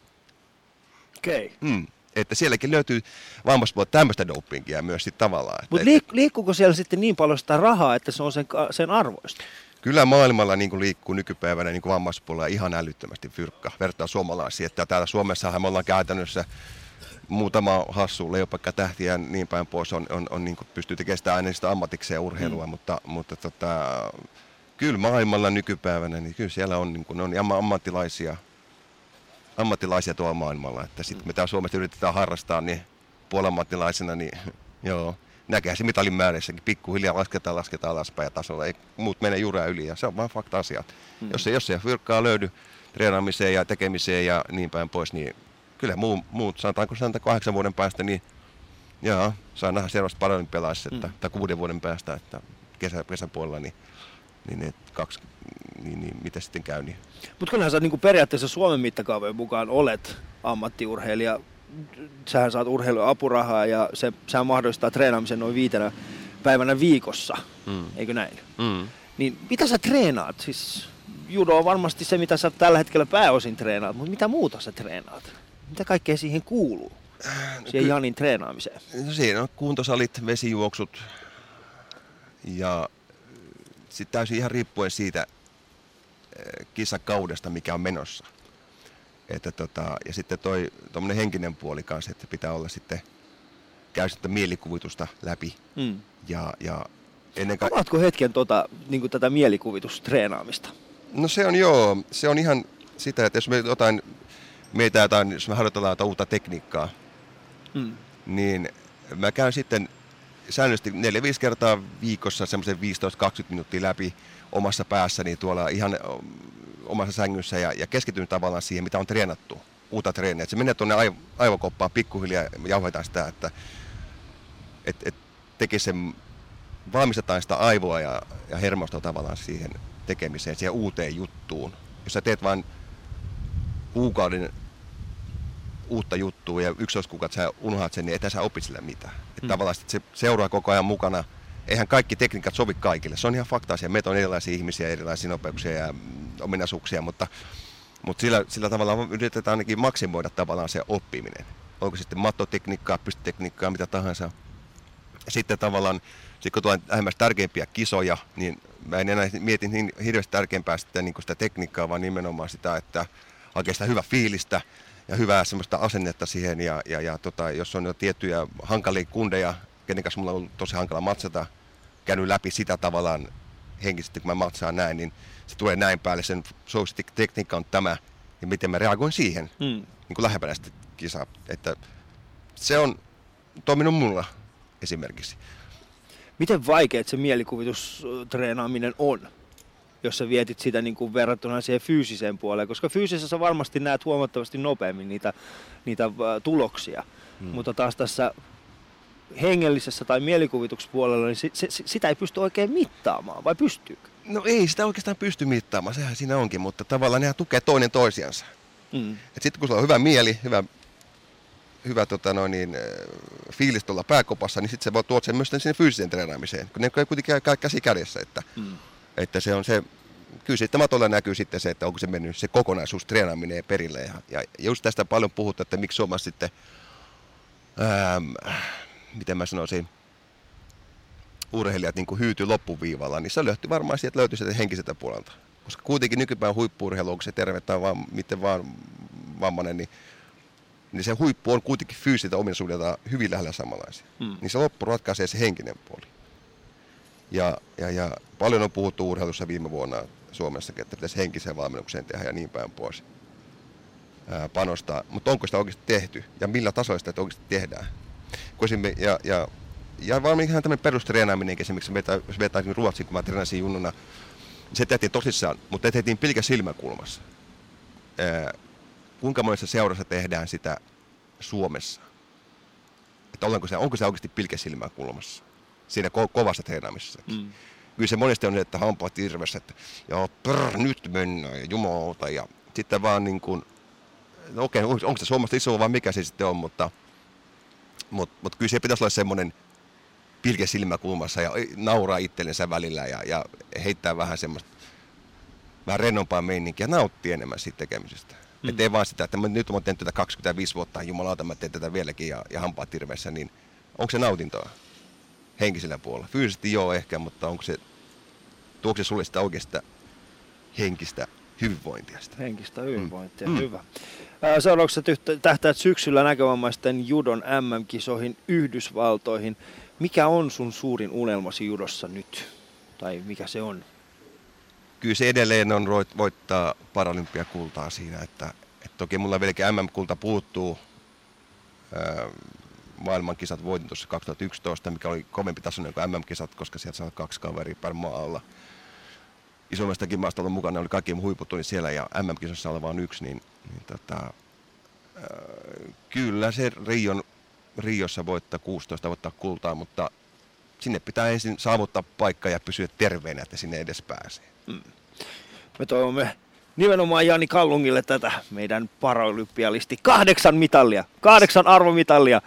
Okei. Okay. Mm. Että sielläkin löytyy vammaispuolella tämmöistä dopingia myös sitten tavallaan. Mutta liik- liikkuuko siellä sitten niin paljon sitä rahaa, että se on sen, sen arvoista? Kyllä maailmalla niin kuin liikkuu nykypäivänä niin kuin vammaispuolella ihan älyttömästi fyrkka vertaa suomalaisiin. Että täällä Suomessahan me ollaan käytännössä muutama hassu leopakka tähti ja niin päin pois on, on, on niin kuin pystyy tekemään aina sitä ammatikseen urheilua, mm. mutta, mutta tota, kyllä maailmalla nykypäivänä, niin kyllä siellä on, niin kuin, on amma- ammattilaisia, ammattilaisia tuolla maailmalla, että sitten me täällä Suomessa yritetään harrastaa, niin puolammattilaisena, niin joo, näkee se mitalin määrässäkin, pikkuhiljaa lasketaan, lasketaan alaspäin ja tasolla, ei muut mene jurea yli ja se on vain fakta asiat. Mm. Jos, ei, jos ei fyrkkaa löydy treenaamiseen ja tekemiseen ja niin päin pois, niin kyllä muu, muut, sanotaanko sanotaan kahdeksan vuoden päästä, niin joo, saa nähdä seuraavasta paralympialaisesta, että, mm. tai kuuden vuoden päästä, että kesä, kesäpuolella, niin, niin ne kaksi, niin, niin mitä sitten käy. Niin. Mutta kyllähän sä niin periaatteessa Suomen mittakaavojen mukaan olet ammattiurheilija. Sähän saat urheilun apurahaa ja se, sehän mahdollistaa treenaamisen noin viitenä päivänä viikossa, mm. eikö näin? Mm. Niin mitä sä treenaat? Siis judo on varmasti se, mitä sä tällä hetkellä pääosin treenaat, mutta mitä muuta sä treenaat? Mitä kaikkea siihen kuuluu? No, siihen Janin treenaamiseen? No siinä on kuntosalit, vesijuoksut ja sitten täysin ihan riippuen siitä kisakaudesta, mikä on menossa. Että tota, ja sitten toi henkinen puoli kanssa, että pitää olla sitten käy sitten mielikuvitusta läpi. Mm. Ja, ja ennen ka- Avaatko hetken tota, niin tätä mielikuvitustreenaamista? No se on joo, se on ihan sitä, että jos me jotain, meitä jotain, jos me harjoitellaan jotain uutta tekniikkaa, mm. niin mä käyn sitten säännöllisesti 4-5 kertaa viikossa semmoisen 15-20 minuuttia läpi omassa päässäni tuolla ihan omassa sängyssä ja, ja keskityn tavallaan siihen, mitä on treenattu, uutta treeniä. se menee tuonne aiv- aivokoppaan pikkuhiljaa ja jauhetaan sitä, että et, et tekee sen, valmistetaan sitä aivoa ja, ja hermosta tavallaan siihen tekemiseen, siihen uuteen juttuun. Jos sä teet vain kuukauden uutta juttua ja yksi kuukautta sä unohat sen, niin et sä opi sillä mitään. Mm. tavallaan se seuraa koko ajan mukana. Eihän kaikki tekniikat sovi kaikille. Se on ihan fakta asia. Meitä on erilaisia ihmisiä, erilaisia nopeuksia ja ominaisuuksia, mutta, mutta sillä, sillä tavalla yritetään ainakin maksimoida tavallaan se oppiminen. Onko sitten mattotekniikkaa, pystytekniikkaa, mitä tahansa. Sitten tavallaan, sit kun tulee lähemmäs tärkeimpiä kisoja, niin mä en enää mieti niin hirveästi tärkeämpää sitä, niin sitä tekniikkaa, vaan nimenomaan sitä, että hakee sitä hyvää fiilistä ja hyvää semmoista asennetta siihen. Ja, ja, ja tota, jos on jo tiettyjä hankalia kundeja, kenen kanssa mulla on ollut tosi hankala matsata, käynyt läpi sitä tavallaan henkisesti, kun mä matsaan näin, niin se tulee näin päälle, sen tekniikka on tämä, ja miten mä reagoin siihen, mm. niin kuin lähempänä sitä kisaa. Että se on toiminut mulla esimerkiksi. Miten vaikeet se mielikuvitustreenaaminen on, jos sä vietit sitä niin kuin verrattuna siihen fyysiseen puoleen? Koska fyysisessä varmasti näet huomattavasti nopeammin niitä, niitä äh, tuloksia, hmm. mutta taas tässä hengellisessä tai mielikuvituspuolella, niin se, se, sitä ei pysty oikein mittaamaan, vai pystyykö? No ei sitä oikeastaan pysty mittaamaan, sehän siinä onkin, mutta tavallaan nehän tukee toinen toisiansa. Mm. Sitten kun sulla on hyvä mieli, hyvä hyvä tota noin, niin, äh, fiilis tuolla pääkopassa, niin sitten se voi tuoda sen myös sinne fyysiseen treenaamiseen, kun ne kuitenkin käy käsi kädessä, että, mm. että se on se, kyllä sitten matolla näkyy sitten se, että onko se mennyt se kokonaisuus treenaaminen perille. Ja, ja just tästä paljon puhutaan, että miksi Suomessa sitten, ähm, miten mä sanoisin, urheilijat niin hyytyy loppuviivalla, niin se löytyy varmaan sieltä löytyy sieltä henkiseltä puolelta. Koska kuitenkin nykypäivän huippuurheilu, onko se terve tai vaan, miten vaan vammainen, niin niin se huippu on kuitenkin fyysisiltä ominaisuudelta hyvin lähellä samanlaisia. Mm. Niin se loppu ratkaisee se henkinen puoli. Ja, ja, ja paljon on puhuttu urheilussa viime vuonna Suomessa, että pitäisi henkiseen valmennukseen tehdä ja niin päin pois panostaa. Mutta onko sitä oikeasti tehty ja millä tasolla sitä oikeasti tehdään? Ja, ja, ja varmaan ihan tämmöinen perustreenaaminen, esimerkiksi jos vetää Ruotsin, kun mä treenasin junnuna, se tehtiin tosissaan, mutta tehtiin pilkä silmäkulmassa. Ää, kuinka monessa seurassa tehdään sitä Suomessa? Että onko se, onko se oikeasti pilkesilmää kulmassa siinä ko- kovassa treenaamisessa? Mm. Kyllä se monesti on, että hampaat irvessä, että joo, prr, nyt mennään ja jumalauta. Ja sitten vaan niin kuin, no okei, onko, onko se Suomesta iso vai mikä se sitten on, mutta, mutta, mutta kyllä se pitäisi olla semmoinen pilke silmäkulmassa ja nauraa itsellensä välillä ja, ja heittää vähän semmoista vähän rennompaa meininkiä ja nauttii enemmän siitä tekemisestä. Mm. Että ei vaan sitä, että mä, nyt mä teen tätä 25 vuotta, jumalauta mä teen tätä vieläkin ja, ja hampaat tirveessä, niin onko se nautintoa henkisellä puolella? Fyysisesti joo ehkä, mutta onko se, tuoko se sulle sitä oikeasta henkistä hyvinvointia? Sitä? Henkistä hyvinvointia, mm. hyvä. Seuraavaksi tähtäät syksyllä näkövammaisten judon MM-kisoihin Yhdysvaltoihin. Mikä on sun suurin unelmasi judossa nyt? Tai mikä se on? Kyllä se edelleen on voittaa paralympiakultaa siinä, että, että toki mulla vieläkin MM-kulta puuttuu. Maailmankisat voitin tuossa 2011, mikä oli kovempi tasoinen kuin MM-kisat, koska sieltä saa kaksi kaveria per maalla. Isommastakin maasta ollut mukana, oli kaikki huiput oli siellä ja MM-kisossa oli vain yksi, niin, niin tota, ää, kyllä se Rion, Riossa voittaa 16 voittaa kultaa, mutta sinne pitää ensin saavuttaa paikka ja pysyä terveenä, että sinne edes pääsee. Me toivomme nimenomaan Jani Kallungille tätä meidän paralympialisti. Kahdeksan mitallia, kahdeksan arvomitallia,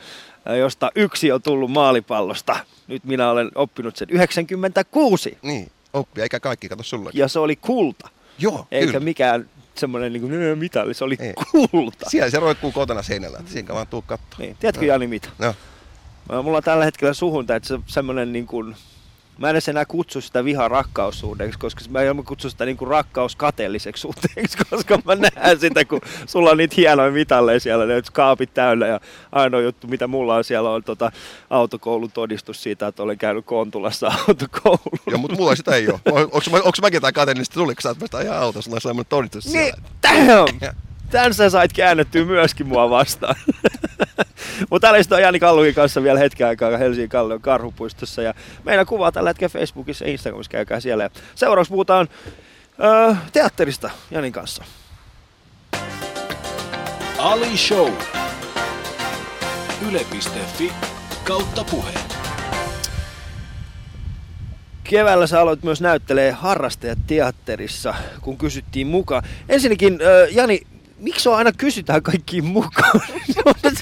ää, josta yksi on tullut maalipallosta. Nyt minä olen oppinut sen 96 Niin, oppia, eikä kaikki, kato sulle. ja se oli kulta. Joo, Eikä kyllä. mikään semmoinen niin kuin, mitalli, se oli Ei. kulta. Siellä se roikkuu kotona seinällä, että siinä vaan tuu kattoo. Niin. Tiedätkö Jani mitä? No, Mulla on tällä hetkellä suhunta, että se semmoinen niin kuin, mä en enää kutsu sitä viha rakkaussuhdeeksi, koska mä en kutsu sitä niin kuin rakkauskateelliseksi suhteeksi, koska mä näen sitä, kun sulla on niitä hienoja mitalleja siellä, ne kaapit täynnä ja ainoa juttu, mitä mulla on siellä on tota, autokoulun todistus siitä, että olen käynyt Kontulassa autokoulun. joo, mutta mulla sitä ei ole. Onko, mäkin jotain kateellista tuli, kun sä oot vasta ihan autossa, sulla on sellainen todistus Niin, siellä. damn! Tän sä sait käännettyä myöskin mua vastaan. Mutta täällä istuu Jani Kallungin kanssa vielä hetken aikaa Helsingin Kallion karhupuistossa. Ja meidän kuvaa tällä hetkellä Facebookissa ja Instagramissa, käykää siellä. Ja seuraavaksi puhutaan öö, teatterista Janin kanssa. Ali Show. Yle.fi kautta puhe. Keväällä sä aloit myös näyttelee harrastajateatterissa, kun kysyttiin mukaan. Ensinnäkin, öö, Jani, miksi on aina kysytään kaikkiin mukaan?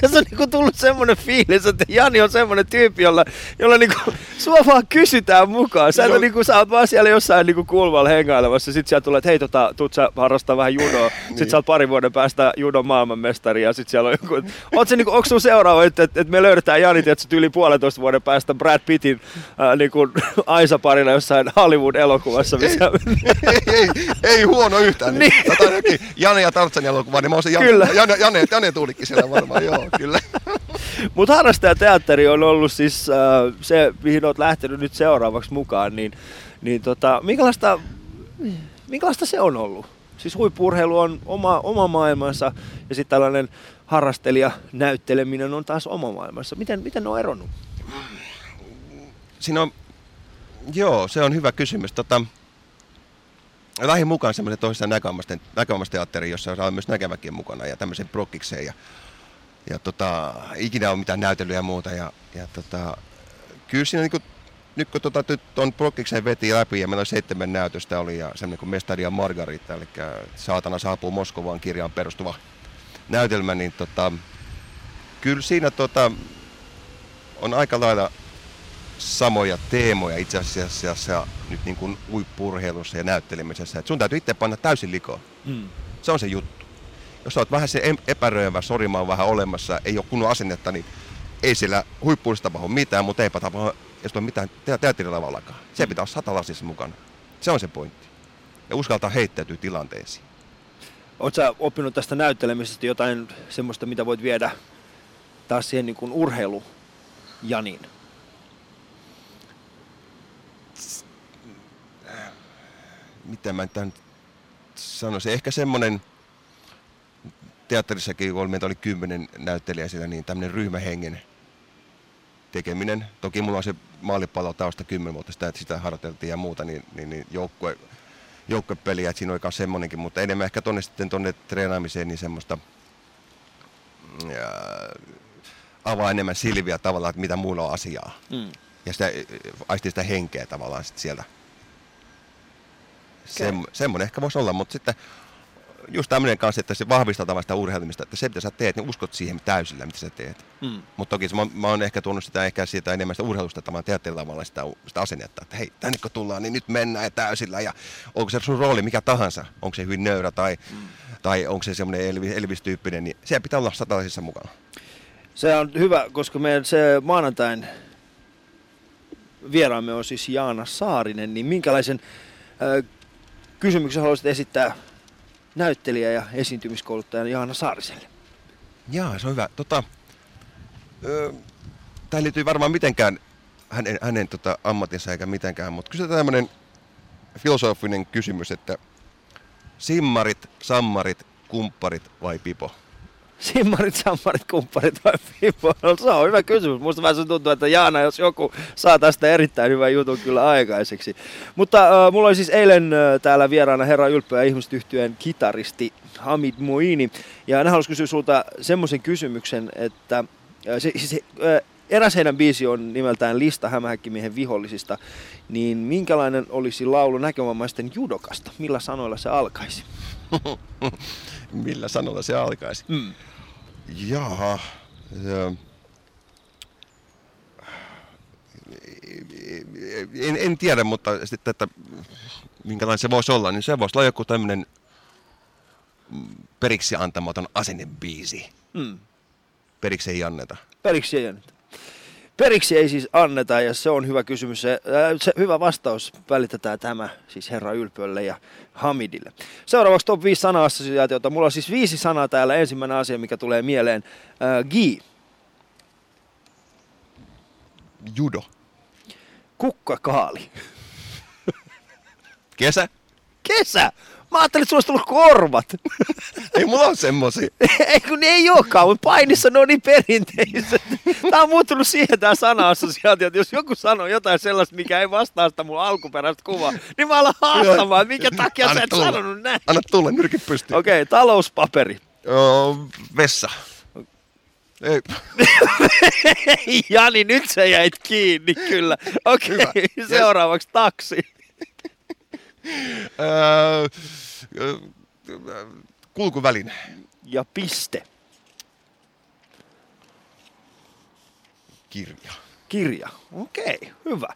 Se on niinku tullut semmoinen fiilis, että Jani on semmoinen tyyppi, jolla, jolla niinku, sua vaan kysytään mukaan. Sä, no. niinku, sä oot vaan siellä jossain niinku kulmalla hengailemassa, sit sieltä tulee, että hei tota, tuut sä harrastaa vähän judoa. Niin. sä oot parin vuoden päästä judon maailmanmestari ja sit siellä on joku, oot se niinku, sun seuraava, että, että, me löydetään Jani, että yli puolentoista vuoden päästä Brad Pittin äh, niinku, Aisa parina jossain Hollywood-elokuvassa, missä ei, ei, ei, huono yhtään. Niin. Niin. Jane ja Tartsan elokuva, niin mä oon se Jane, Kyllä. Jane, Jane, Jane Tuulikki siellä varmaan, joo, kyllä. Mutta harrastajateatteri on ollut siis äh, se, mihin olet lähtenyt nyt seuraavaksi mukaan, niin, niin tota, minkälaista, minkälaista se on ollut? Siis huippurheilu on oma, oma maailmansa ja sitten tällainen harrastelija näytteleminen on taas oma maailmansa. Miten, miten ne on eronnut? Siinä on, joo, se on hyvä kysymys. Tota, lähdin mukaan semmoinen toisessa näkövammaisten jossa on myös näkeväkin mukana ja tämmöisen prokkikseen. Ja, ja tota, ikinä on mitään näytelyä ja muuta. Ja, ja tota, kyllä siinä niin kuin, nyt kun tota, nyt prokkikseen veti läpi ja meillä oli seitsemän näytöstä oli ja semmoinen kuin Mestari ja Margarita, eli Saatana saapuu Moskovaan kirjaan perustuva näytelmä, niin tota, kyllä siinä tota, on aika lailla samoja teemoja itse asiassa nyt niin kuin uippurheilussa ja näyttelemisessä. Et sun täytyy itse panna täysin likoon. Mm. Se on se juttu. Jos sä oot vähän se epäröivä, sorima on vähän olemassa, ei ole kunnon asennetta, niin ei siellä huippuudessa tapahdu mitään, mutta eipä tapahdu jos on mitään te- teatterilavallakaan. Se pitää olla satalasissa mukana. Se on se pointti. Ja uskaltaa heittäytyä tilanteisiin. Oletko sä oppinut tästä näyttelemisestä jotain semmoista, mitä voit viedä taas siihen niin kuin urheilu Janiin? Miten mä tämän sanoisin, ehkä semmoinen, teatterissakin, kun meitä oli kymmenen näyttelijää siellä, niin tämmöinen ryhmähengen tekeminen. Toki mulla on se maalipallo tausta kymmenen vuotta sitä, että sitä harjoiteltiin ja muuta, niin, niin, niin joukkue, joukkuepeliä, että siinä oli myös semmoinenkin, mutta enemmän ehkä tonne sitten tonne treenaamiseen, niin semmoista ja, avaa enemmän silviä tavallaan, että mitä muilla on asiaa. Mm. Ja sitä, aistii sitä henkeä tavallaan sit sieltä. Sem, semmoinen ehkä voisi olla, mutta sitten just tämmöinen kanssa, että se vahvistaa tavallaan sitä urheilemista, että se mitä sä teet, niin uskot siihen täysillä, mitä sä teet. Mm. Mutta toki se, mä, mä oon ehkä tuonut sitä ehkä siitä enemmän sitä urheilusta tavallaan sitä, sitä asennetta, että hei, tänne kun tullaan, niin nyt mennään ja täysillä ja onko se sun rooli mikä tahansa, onko se hyvin nöyrä tai, mm. tai onko se semmoinen Elvis, Elvis-tyyppinen, niin siellä pitää olla satalaisissa mukana. Se on hyvä, koska meidän se maanantain vieraamme on siis Jaana Saarinen, niin minkälaisen äh, kysymyksen haluaisit esittää näyttelijä ja esiintymiskouluttaja Jaana Saariselle. Jaa, se on hyvä. Tota, ö, tämä liittyy varmaan mitenkään hänen, hänen tota, ammatinsa eikä mitenkään, mutta kysytään tämmöinen filosofinen kysymys, että simmarit, sammarit, kumpparit vai pipo? Simmarit, sammarit, kumpparit vai Fibo? No, se on hyvä kysymys. Musta vähän se tuntuu, että Jaana, jos joku saa tästä erittäin hyvän jutun kyllä aikaiseksi. Mutta äh, mulla oli siis eilen äh, täällä vieraana Herra Ylppö ja ihmiset kitaristi Hamid Moini. Ja hän halusi kysyä sulta semmoisen kysymyksen, että äh, se, siis, äh, eräs heidän biisi on nimeltään Lista hämähäkkimiehen vihollisista. Niin minkälainen olisi laulu näkövammaisten judokasta? Millä sanoilla se alkaisi? Millä sanolla se alkaisi? Mm. Jaha. ö, En, en tiedä, mutta sitten, että minkälainen se voisi olla, niin se voisi olla joku tämmöinen periksi antamaton asennebiisi. Mm. Periksi ei anneta. Periksi ei anneta. Periksi ei siis anneta ja se on hyvä kysymys. Se, ää, se hyvä vastaus välitetään tämä siis herra Ylpölle ja Hamidille. Seuraavaksi top 5 sana-assosiaatiota. Mulla on siis viisi sanaa täällä. Ensimmäinen asia, mikä tulee mieleen. Ää, gi, Judo. kukkakaali, Kesä. kesä. Mä ajattelin, että sulla olisi tullut korvat. Ei mulla ole semmosia. ei kun ne ei olekaan, mutta painissa ne on niin perinteiset. Tämä on muuttunut siihen tämä sana-assosiaatio, että jos joku sanoo jotain sellaista, mikä ei vastaa sitä mun alkuperäistä kuvaa, niin mä alan haastamaan, minkä takia Anna sä et tulla. sanonut näin. Anna tulla, nyrkit pystyy. Okei, okay, talouspaperi. Öö, vessa. Ei. Jani, nyt sä jäit kiinni, kyllä. Okei, okay, Hyvä. seuraavaksi taksi. Öö, kulkuväline. Ja piste. Kirja. Kirja. Okei, okay, hyvä.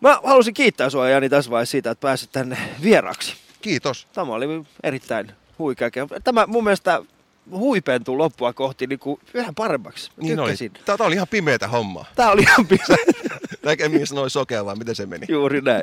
Mä halusin kiittää sua Jani tässä vaiheessa siitä, että pääsit tänne vieraaksi. Kiitos. Tämä oli erittäin huikea. Tämä mun mielestä huipentuu loppua kohti niin kuin yhä paremmaksi. Mä Niin oli. tää oli ihan pimeätä hommaa. Tää oli ihan pisa. Näkemiin sanoi sokea vai miten se meni? Juuri näin.